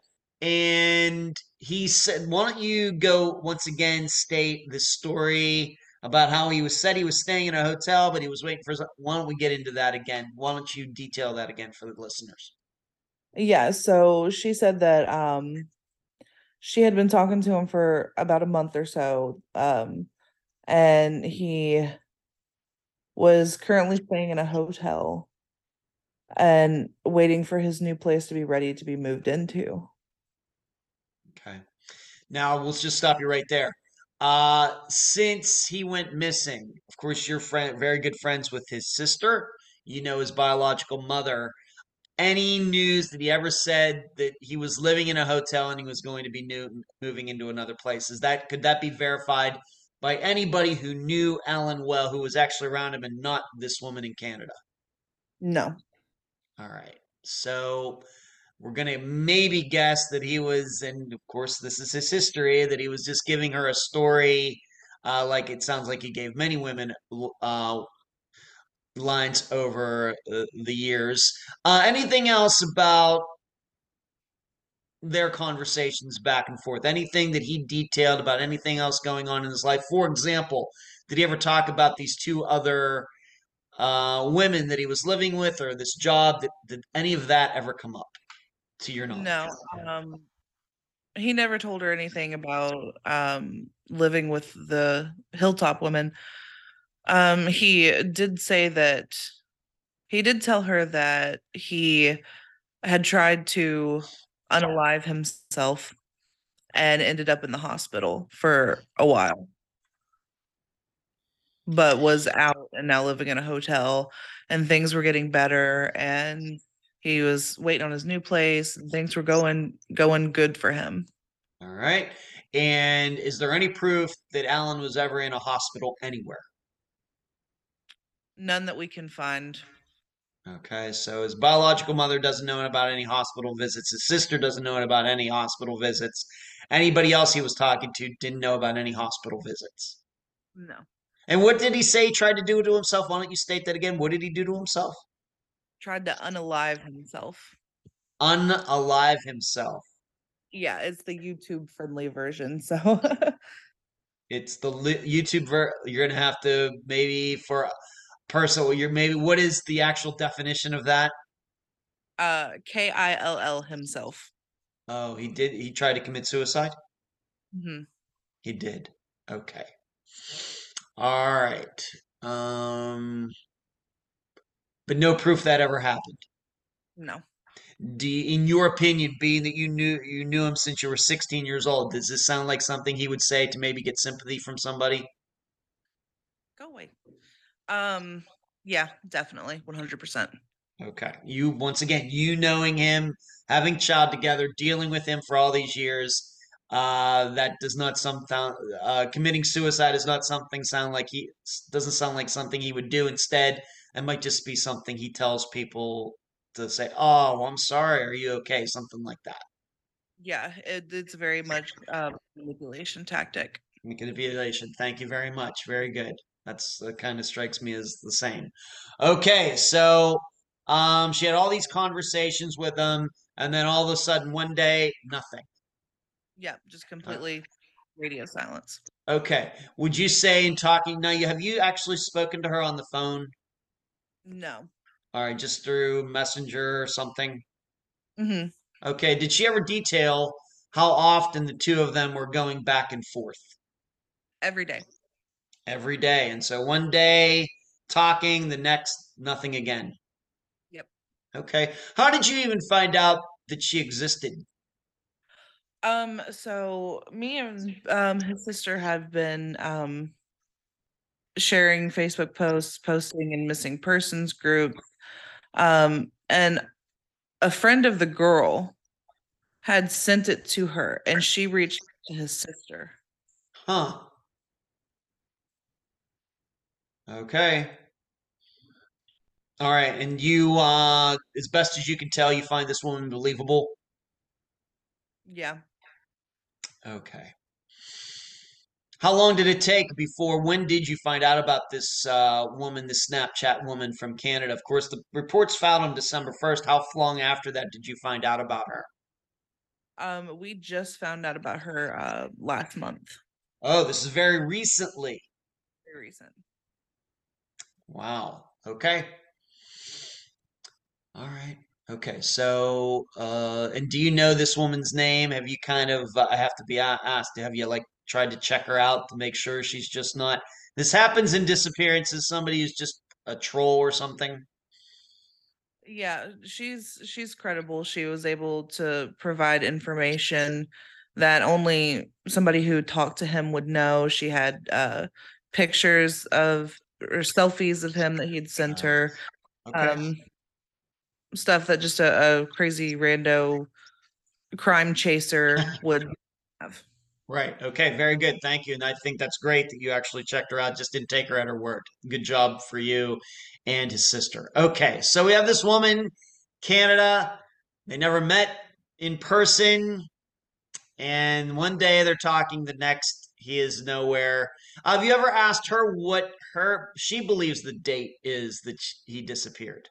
and he said, "Why don't you go once again? State the story." About how he was said he was staying in a hotel, but he was waiting for. Why don't we get into that again? Why don't you detail that again for the listeners? Yeah, so she said that um she had been talking to him for about a month or so. Um, and he was currently staying in a hotel and waiting for his new place to be ready to be moved into. Now we'll just stop you right there. Uh, since he went missing, of course, you're friend, very good friends with his sister. You know his biological mother. Any news that he ever said that he was living in a hotel and he was going to be new, moving into another place? Is that could that be verified by anybody who knew Alan well, who was actually around him, and not this woman in Canada? No. All right. So we're going to maybe guess that he was, and of course, this is his history, that he was just giving her a story. Uh, like it sounds like he gave many women uh, lines over uh, the years. Uh, anything else about their conversations back and forth? Anything that he detailed about anything else going on in his life? For example, did he ever talk about these two other uh, women that he was living with or this job? Did, did any of that ever come up to your knowledge? No. Um, he never told her anything about um, living with the Hilltop woman. Um, he did say that he did tell her that he had tried to unalive himself and ended up in the hospital for a while but was out and now living in a hotel and things were getting better and he was waiting on his new place and things were going going good for him. All right. And is there any proof that alan was ever in a hospital anywhere? None that we can find. Okay so his biological mother doesn't know about any hospital visits. His sister doesn't know about any hospital visits. Anybody else he was talking to didn't know about any hospital visits. No. And what did he say he tried to do to himself? Why don't you state that again? What did he do to himself? Tried to unalive himself. Unalive himself. Yeah, it's the YouTube friendly version. So it's the li- YouTube ver you're gonna have to maybe for personal you're maybe what is the actual definition of that? Uh K I L L himself. Oh, he did he tried to commit suicide? Mm-hmm. He did. Okay. All right. Um, but no proof that ever happened. No. Do you, in your opinion, being that you knew you knew him since you were 16 years old, does this sound like something he would say to maybe get sympathy from somebody? Go away. Um, yeah, definitely, 100%. Okay. You once again, you knowing him, having child together, dealing with him for all these years, uh, that does not some uh, committing suicide is not something sound like he doesn't sound like something he would do. Instead, it might just be something he tells people to say, "Oh, I'm sorry. Are you okay?" Something like that. Yeah, it, it's very much manipulation tactic. Manipulation. Thank you very much. Very good. That's that kind of strikes me as the same. Okay, so um, she had all these conversations with him, and then all of a sudden, one day, nothing. Yeah, just completely radio silence. Okay. Would you say in talking now you have you actually spoken to her on the phone? No. All right, just through Messenger or something? Mm-hmm. Okay. Did she ever detail how often the two of them were going back and forth? Every day. Every day. And so one day talking, the next nothing again. Yep. Okay. How did you even find out that she existed? Um, so me and um his sister have been um sharing Facebook posts, posting in missing persons groups. Um, and a friend of the girl had sent it to her and she reached to his sister. Huh. Okay. All right, and you uh as best as you can tell, you find this woman believable? Yeah. Okay. How long did it take before? When did you find out about this uh, woman, this Snapchat woman from Canada? Of course, the reports filed on December 1st. How long after that did you find out about her? Um, we just found out about her uh last month. Oh, this is very recently. Very recent. Wow. Okay. All right. Okay, so uh, and do you know this woman's name? Have you kind of uh, I have to be asked, have you like tried to check her out to make sure she's just not this happens in disappearances, somebody who's just a troll or something? Yeah, she's she's credible. She was able to provide information that only somebody who talked to him would know. She had uh pictures of or selfies of him that he'd sent her. Okay. Um stuff that just a, a crazy rando crime chaser would have. Right. Okay. Very good. Thank you. And I think that's great that you actually checked her out. Just didn't take her at her word. Good job for you and his sister. Okay. So we have this woman, Canada. They never met in person. And one day they're talking, the next he is nowhere. Have you ever asked her what her she believes the date is that he disappeared?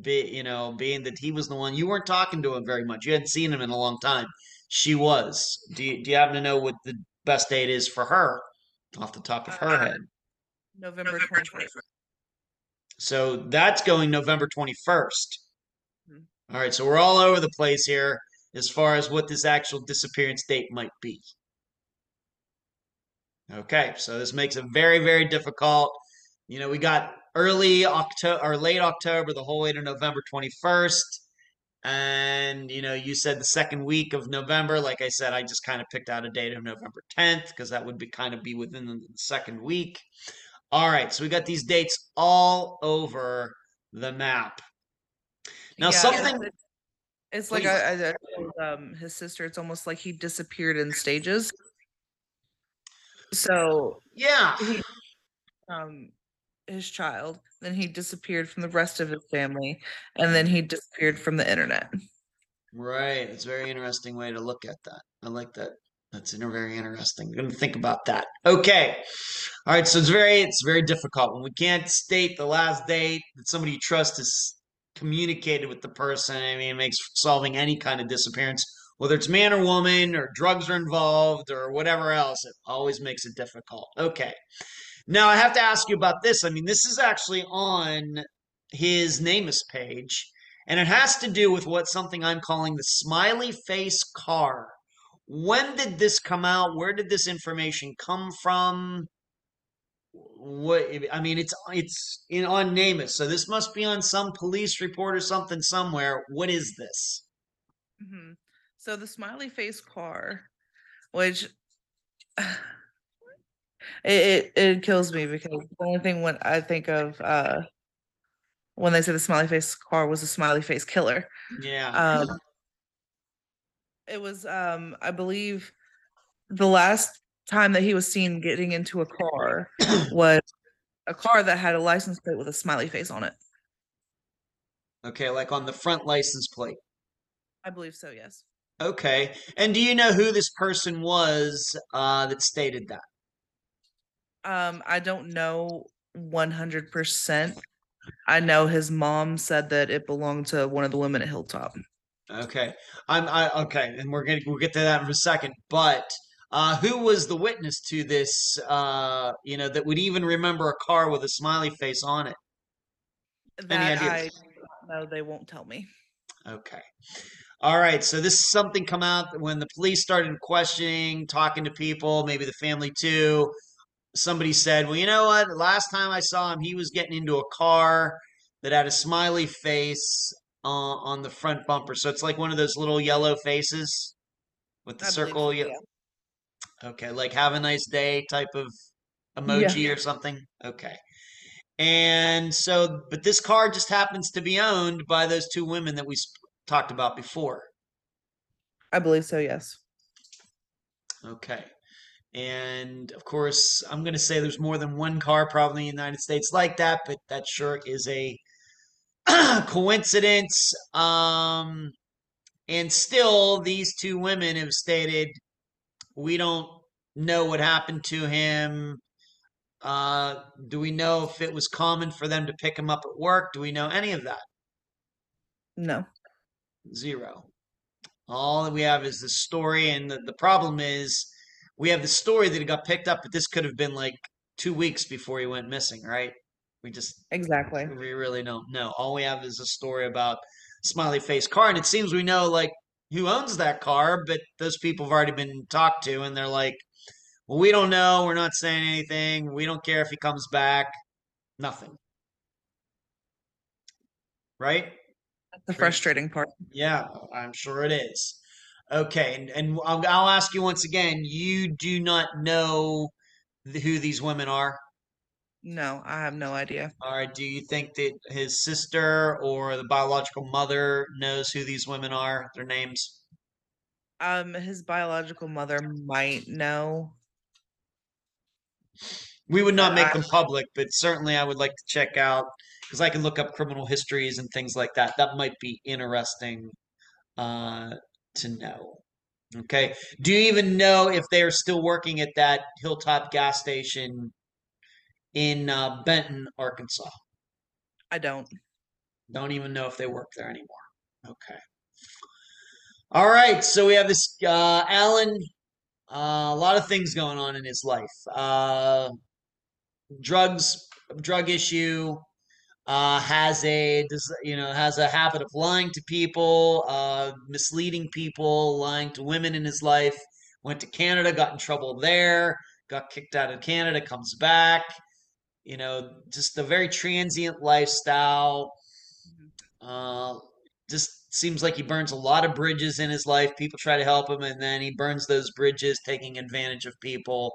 Be you know, being that he was the one you weren't talking to him very much. You hadn't seen him in a long time. She was. Do you, do you happen to know what the best date is for her off the top of her Uh, head? November 21st. So that's going November 21st. Mhm. All right, so we're all over the place here as far as what this actual disappearance date might be. Okay, so this makes it very, very difficult. You know, we got early October or late October, the whole way to November 21st. And, you know, you said the second week of November. Like I said, I just kind of picked out a date of November 10th because that would be kind of be within the second week. All right, so we got these dates all over the map. Now, Yeah, something. it's- It's like I, I um his sister. It's almost like he disappeared in stages. So Yeah. he um his child, then he disappeared from the rest of his family, and then he disappeared from the internet. Right. It's a very interesting way to look at that. I like that. That's very interesting. I'm going to think about that. Okay. All right. So it's very, it's very difficult when we can't state the last date that somebody you trust has communicated with the person. I mean, it makes solving any kind of disappearance, whether it's man or woman or drugs are involved or whatever else, it always makes it difficult. Okay. Now I have to ask you about this. I mean, this is actually on his NamUs page, and it has to do with what something I'm calling the smiley face car. When did this come out? Where did this information come from? What I mean, it's it's in on NamUs, so this must be on some police report or something somewhere. What is this? hmm So the smiley face car, which it, it it kills me because the only thing when I think of uh when they say the smiley face car was a smiley face killer. Yeah. Um it was um I believe the last time that he was seen getting into a car was a car that had a license plate with a smiley face on it. Okay, like on the front license plate. I believe so, yes. Okay. And do you know who this person was uh, that stated that? Um, I don't know 100%. I know his mom said that it belonged to one of the women at Hilltop. Okay. I'm I okay, and we're gonna we'll get to that in a second. But uh, who was the witness to this? Uh, you know, that would even remember a car with a smiley face on it. That idea? I know they won't tell me. Okay. All right. So this is something come out when the police started questioning, talking to people, maybe the family too. Somebody said, "Well, you know what? Last time I saw him, he was getting into a car that had a smiley face uh, on the front bumper. So it's like one of those little yellow faces with the I circle. so, yeah. Okay, like have a nice day type of emoji or something. Okay. And so, but this car just happens to be owned by those two women that we sp- talked about before. I believe so, yes. Okay. And of course, I'm going to say there's more than one car probably in the United States like that, but that sure is a coincidence. Um, and still, these two women have stated we don't know what happened to him. Uh, do we know if it was common for them to pick him up at work? Do we know any of that? No. Zero. All that we have is the story, and the, the problem is we have the story that he got picked up, but this could have been like two weeks before he went missing, right? We just Exactly. we really don't know. All we have is a story about smiley face car, and it seems we know like who owns that car, but those people have already been talked to, and they're like, "Well, we don't know. We're not saying anything. We don't care if he comes back. Nothing." Right? The frustrating part. Yeah, I'm sure it is. Okay, and, and I'll, I'll ask you once again. You do not know th- who these women are. No, I have no idea. All right. Do you think that his sister or the biological mother knows who these women are? Their names? Um, his biological mother might know. We would not make them public, but certainly I would like to check out because I can look up criminal histories and things like that. That might be interesting uh, to know. Okay. Do you even know if they are still working at that Hilltop gas station in uh, Benton, Arkansas? I don't. Don't even know if they work there anymore. Okay. All right. So we have this uh, Alan. Uh, a lot of things going on in his life. Uh, drugs, drug issue. Uh, has a you know has a habit of lying to people, uh, misleading people, lying to women in his life. Went to Canada, got in trouble there, got kicked out of Canada, comes back. You know, just a very transient lifestyle. Uh, just seems like he burns a lot of bridges in his life. People try to help him, and then he burns those bridges, taking advantage of people.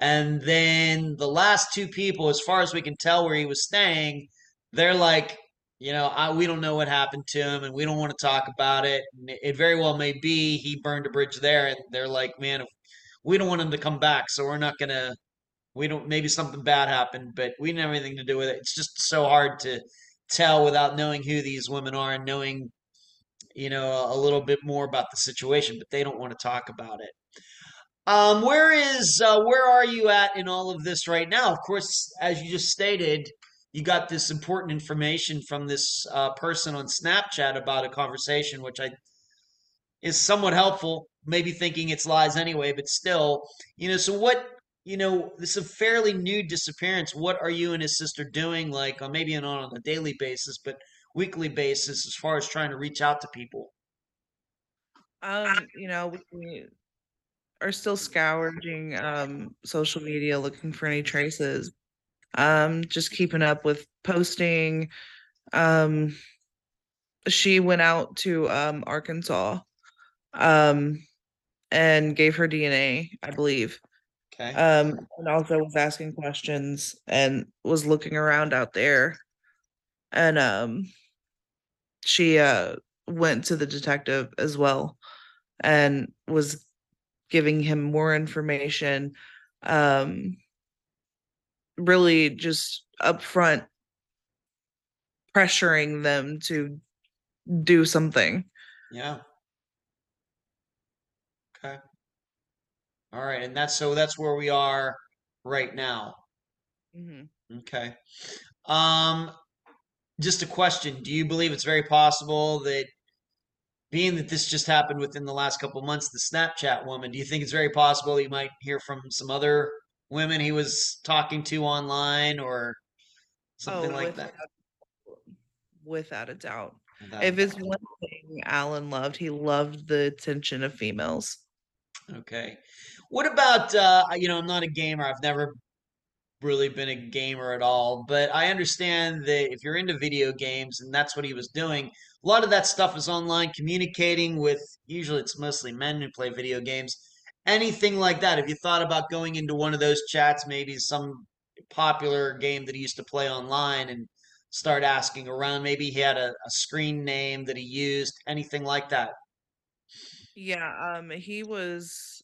And then the last two people, as far as we can tell where he was staying, they're like, you know, I, we don't know what happened to him, and we don't want to talk about it. And it, very well may be he burned a bridge there, and they're like, man, we don't want him to come back, so we're not gonna. We don't. Maybe something bad happened, but we didn't have anything to do with it. It's just so hard to tell without knowing who these women are and knowing, you know, a little bit more about the situation. But they don't want to talk about it. Um, where is uh, where are you at in all of this right now? Of course, as you just stated, you got this important information from this uh, person on Snapchat about a conversation, which I is somewhat helpful. Maybe thinking it's lies anyway, but still, you know. So what? You know, this is a fairly new disappearance. What are you and his sister doing? Like, uh, maybe not on a daily basis, but weekly basis, as far as trying to reach out to people. Um, you know, we- are still scouring um social media looking for any traces. Um, just keeping up with posting. Um, she went out to um Arkansas um and gave her DNA, I believe. Okay. Um, and also was asking questions and was looking around out there. And um she uh went to the detective as well and was giving him more information um really just upfront pressuring them to do something Yeah. Okay. All right, and that's so that's where we are right now. Mm-hmm. Okay. Um, just a question. Do you believe it's very possible that being that this just happened within the last couple months, the Snapchat woman, do you think it's very possible you might hear from some other women he was talking to online or something like that? without a doubt Without if it's doubt. one thing alan loved he loved the attention of females Okay. What about uh you know, I'm not a gamer. I've never really been a gamer at all, but I understand that if you're into video games and that's what he was doing, a lot of that stuff is online communicating with usually it's mostly men who play video games. Anything like that. Have you thought about going into one of those chats, maybe some popular game that he used to play online and start asking around? Maybe he had a, a screen name that he used, anything like that. Yeah, um, he was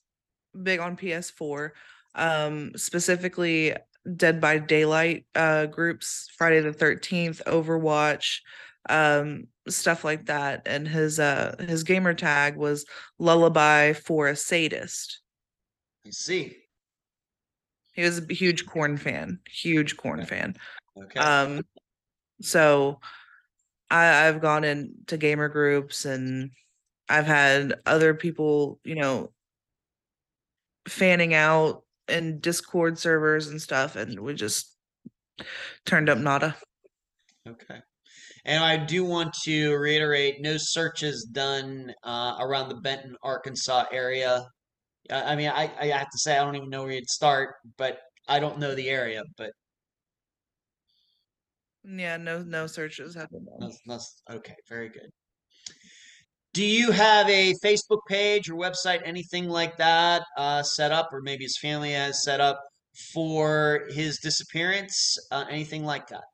big on PS4, um, specifically Dead by Daylight uh groups, Friday the 13th, Overwatch, um, stuff like that. And his uh his gamer tag was Lullaby for a Sadist. I see. He was a huge Korn fan, huge Korn Okay. fan. Okay. Um, so I, I've gone into gamer groups and I've had other people, you know, fanning out in Discord servers and stuff, and we just turned up nada. Okay. And I do want to reiterate no searches done uh, around the Benton, Arkansas area. I mean, I, I have to say, I don't even know where you'd start, but I don't know the area, but Yeah, no no searches have been done. that's, that's okay, very good. Do you have a Facebook page or website, anything like that, uh, set up, or maybe his family has set up for his disappearance? Uh, anything like that?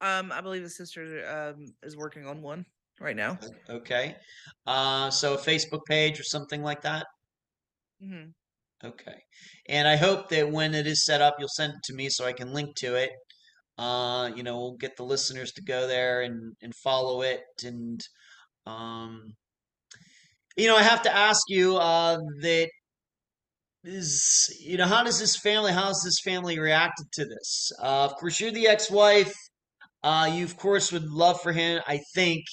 Um, I believe his sister um is working on one right now. Okay. Uh, so a Facebook page or something like that? hmm Okay. And I hope that when it is set up, you'll send it to me so I can link to it. Uh, you know, we'll get the listeners to go there and, and follow it. And, um, you know, I have to ask you, uh, that is, you know, how does this family, how how's this family reacted to this? Uh, of course, you're the ex-wife. Uh, you, of course, would love for him, I think,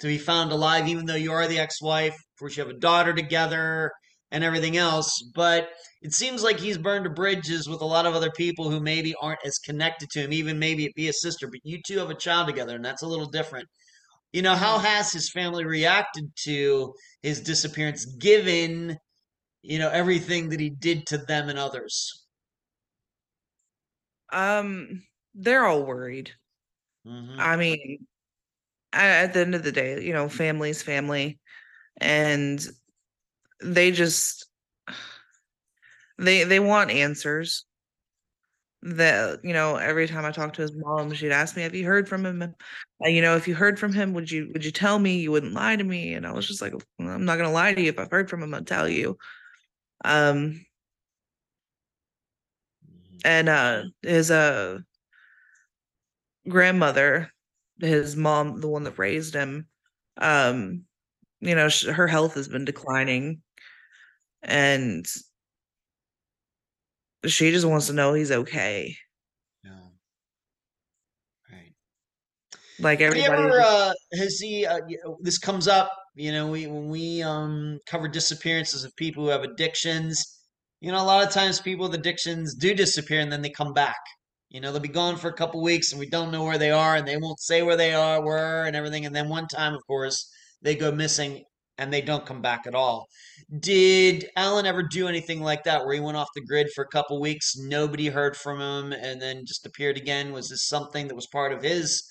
to be found alive, even though you are the ex-wife. Of course, you have a daughter together and everything else. But it seems like he's burned bridges with a lot of other people who maybe aren't as connected to him, even maybe it be a sister. But you two have a child together, and that's a little different. You know, how has his family reacted to his disappearance, given, you know, everything that he did to them and others? Um, they're all worried. Mhm. I mean, at the end of the day, you know, family's family, and they just they they want answers. That you know, every time I talked to his mom, she'd ask me, "Have you heard from him? You know, if you heard from him, would you would you tell me? You wouldn't lie to me." And I was just like, "I'm not gonna lie to you. If I've heard from him, I'll tell you." Um, and uh, his uh grandmother, his mom, the one that raised him, um, you know, sh- her health has been declining, and she just wants to know he's okay. Yeah. Right. Like everybody, ever, uh, has he, uh, this comes up, you know, we, when we, um, cover disappearances of people who have addictions, you know, a lot of times people with addictions do disappear and then they come back. You know, they'll be gone for a couple weeks and we don't know where they are and they won't say where they are, were and everything. And then one time, of course, they go missing and they don't come back at all. Did Alan ever do anything like that where he went off the grid for a couple weeks, nobody heard from him, and then just appeared again? Was this something that was part of his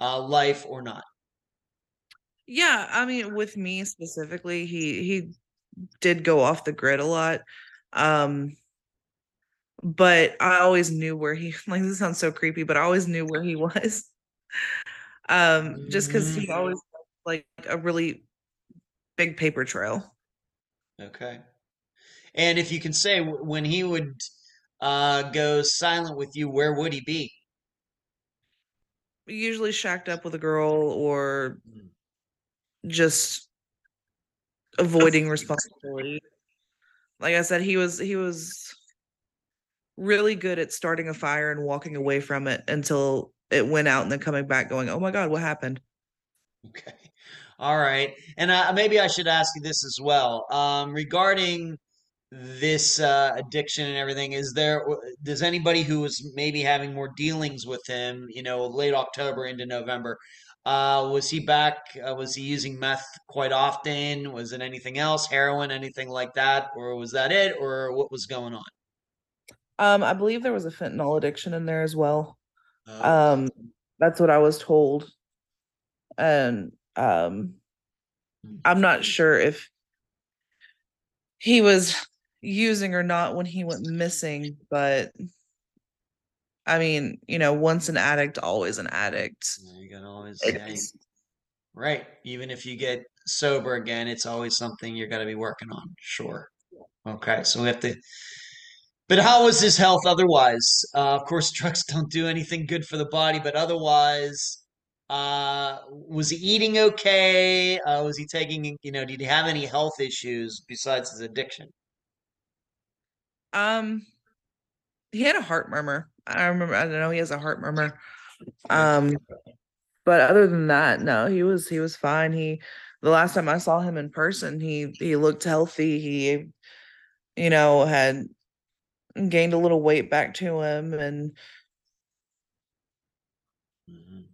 uh, life or not? yeah, I mean, with me specifically, he he did go off the grid a lot. Um, but I always knew where he like this sounds so creepy, but I always knew where he was. Um, just because he always like a really big paper trail. Okay. And if you can say when he would uh, go silent with you, where would he be? Usually shacked up with a girl or Mm. just avoiding responsibility. Like I said, he was he was really good at starting a fire and walking away from it until it went out and then coming back going, "Oh my god, what happened?" Okay. All right. And uh, maybe I should ask you this as well. Um, regarding this uh, addiction and everything, is there, does anybody who is maybe having more dealings with him, you know, late October into November, uh, was he back? Uh, was he using meth quite often? Was it anything else, heroin, anything like that? Or was that it? Or what was going on? Um, I believe there was a fentanyl addiction in there as well. Uh, Um, that's what I was told. And um I'm not sure if he was using or not when he went missing, but I mean, you know, once an addict, always an addict. you can always, yeah, you- Right. Even if you get sober again, it's always something you're going to be working on. Sure. Okay. So we have to. But how was his health otherwise? Uh, of course, drugs don't do anything good for the body, but otherwise, uh, was he eating okay? Uh, was he taking, you know, did he have any health issues besides his addiction? Um, he had a heart murmur. I remember, I don't know, he has a heart murmur. Um, but other than that, no, he was he was fine. He the last time I saw him in person, he he looked healthy. He, you know, had gained a little weight back to him and Mhm.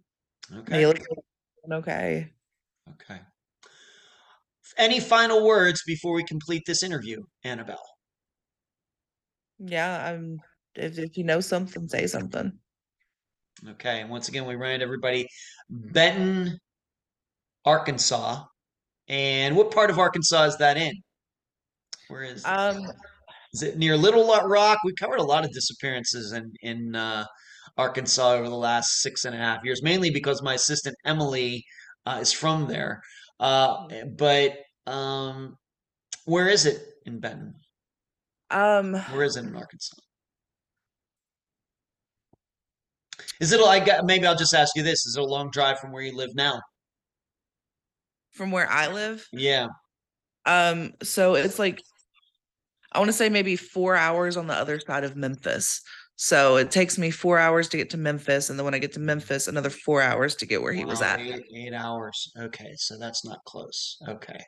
he Okay. okay. Okay. Any final words before we complete this interview, Annabelle? Yeah, I'm. If if you know something, say something. Okay, and once again, we remind everybody Benton, Arkansas. And what part of Arkansas is that in? Where is Um, is it near Little Rock? We covered a lot of disappearances in in uh, Arkansas over the last six and a half years, mainly because my assistant Emily uh, is from there. Uh, but um, where is it in Benton? um, Where is it in Arkansas? Is it? got maybe I'll just ask you this: Is it a long drive from where you live now? from where I live, Yeah. um, so it's like I want to say maybe four hours on the other side of Memphis. So it takes me four hours to get to Memphis, and then when I get to Memphis, another four hours to get where he was at. Eight, eight hours. Okay, so that's not close. Okay.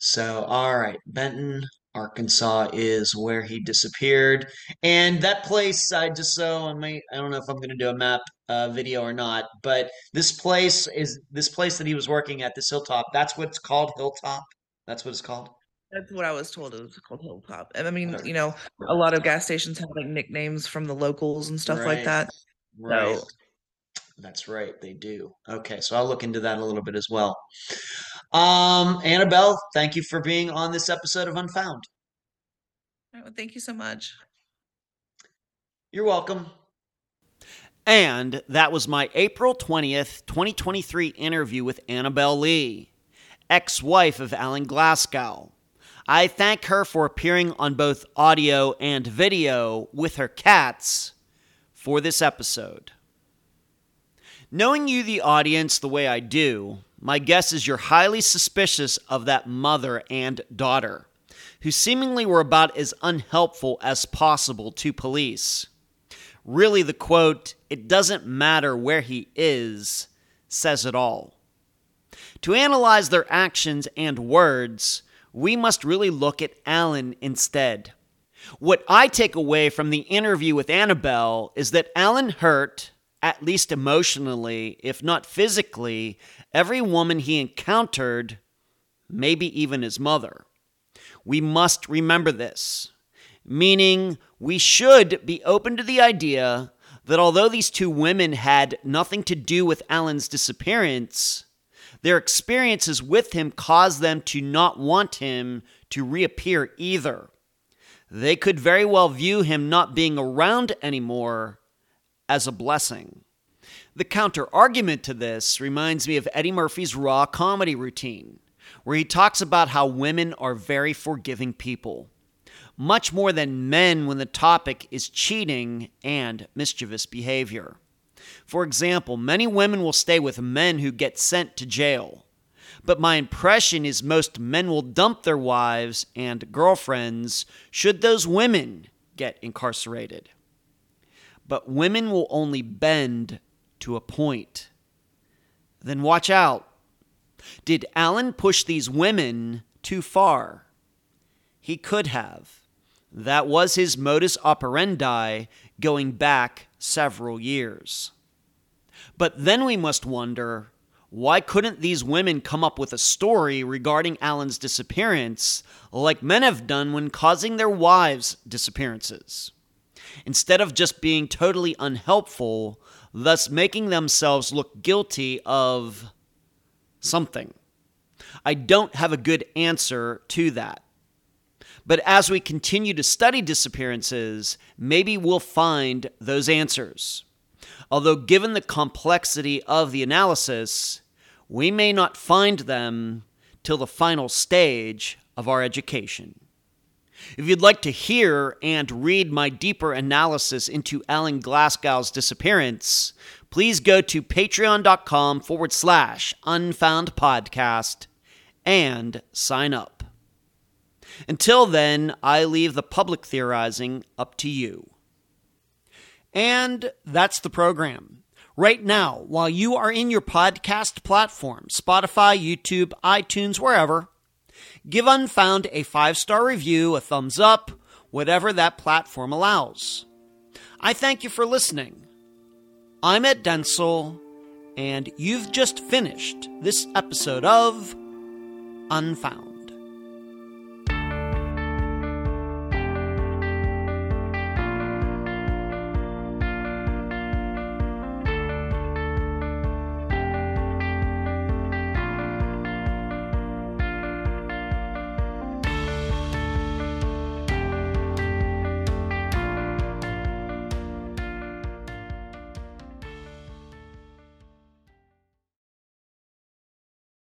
So, all right, Benton, Arkansas is where he disappeared. And that place, I just so I may I don't know if I'm going to do a map uh, video or not, but this place is this place that he was working at, this hilltop. That's what it's called, Hilltop. That's what it's called. That's what I was told. It was called Hilltop. And I mean, you know, a lot of gas stations have like nicknames from the locals and stuff Right. like that. Right. So- That's right, they do. Okay, so I'll look into that a little bit as well. Um, Annabelle, thank you for being on this episode of Unfound. All right, well, thank you so much. You're welcome. And that was my April 20th, 2023 interview with Annabelle Lee, ex wife of Alan Glasgow. I thank her for appearing on both audio and video with her cats for this episode. Knowing you, the audience, the way I do, my guess is you're highly suspicious of that mother and daughter, who seemingly were about as unhelpful as possible to police. Really, the quote, it doesn't matter where he is, says it all. To analyze their actions and words, we must really look at Alan instead. What I take away from the interview with Annabelle is that Alan hurt, at least emotionally, if not physically, every woman he encountered, maybe even his mother. We must remember this, meaning we should be open to the idea that although these two women had nothing to do with Alan's disappearance, their experiences with him caused them to not want him to reappear either. They could very well view him not being around anymore as a blessing. The counter argument to this reminds me of Eddie Murphy's Raw comedy routine, where he talks about how women are very forgiving people, much more than men when the topic is cheating and mischievous behavior. For example, many women will stay with men who get sent to jail. But my impression is most men will dump their wives and girlfriends should those women get incarcerated. But women will only bend to a point. Then watch out. Did Alan push these women too far? He could have. That was his modus operandi going back several years. But then we must wonder why couldn't these women come up with a story regarding Alan's disappearance like men have done when causing their wives' disappearances? Instead of just being totally unhelpful, thus making themselves look guilty of something. I don't have a good answer to that. But as we continue to study disappearances, maybe we'll find those answers. Although, given the complexity of the analysis, we may not find them till the final stage of our education. If you'd like to hear and read my deeper analysis into Alan Glasgow's disappearance, please go to patreon.com forward slash unfound podcast and sign up. Until then, I leave the public theorizing up to you. And that's the program. Right now, while you are in your podcast platform, Spotify, YouTube, iTunes, wherever, give Unfound a five star review, a thumbs up, whatever that platform allows. I thank you for listening. I'm Ed Dentzel, and you've just finished this episode of Unfound.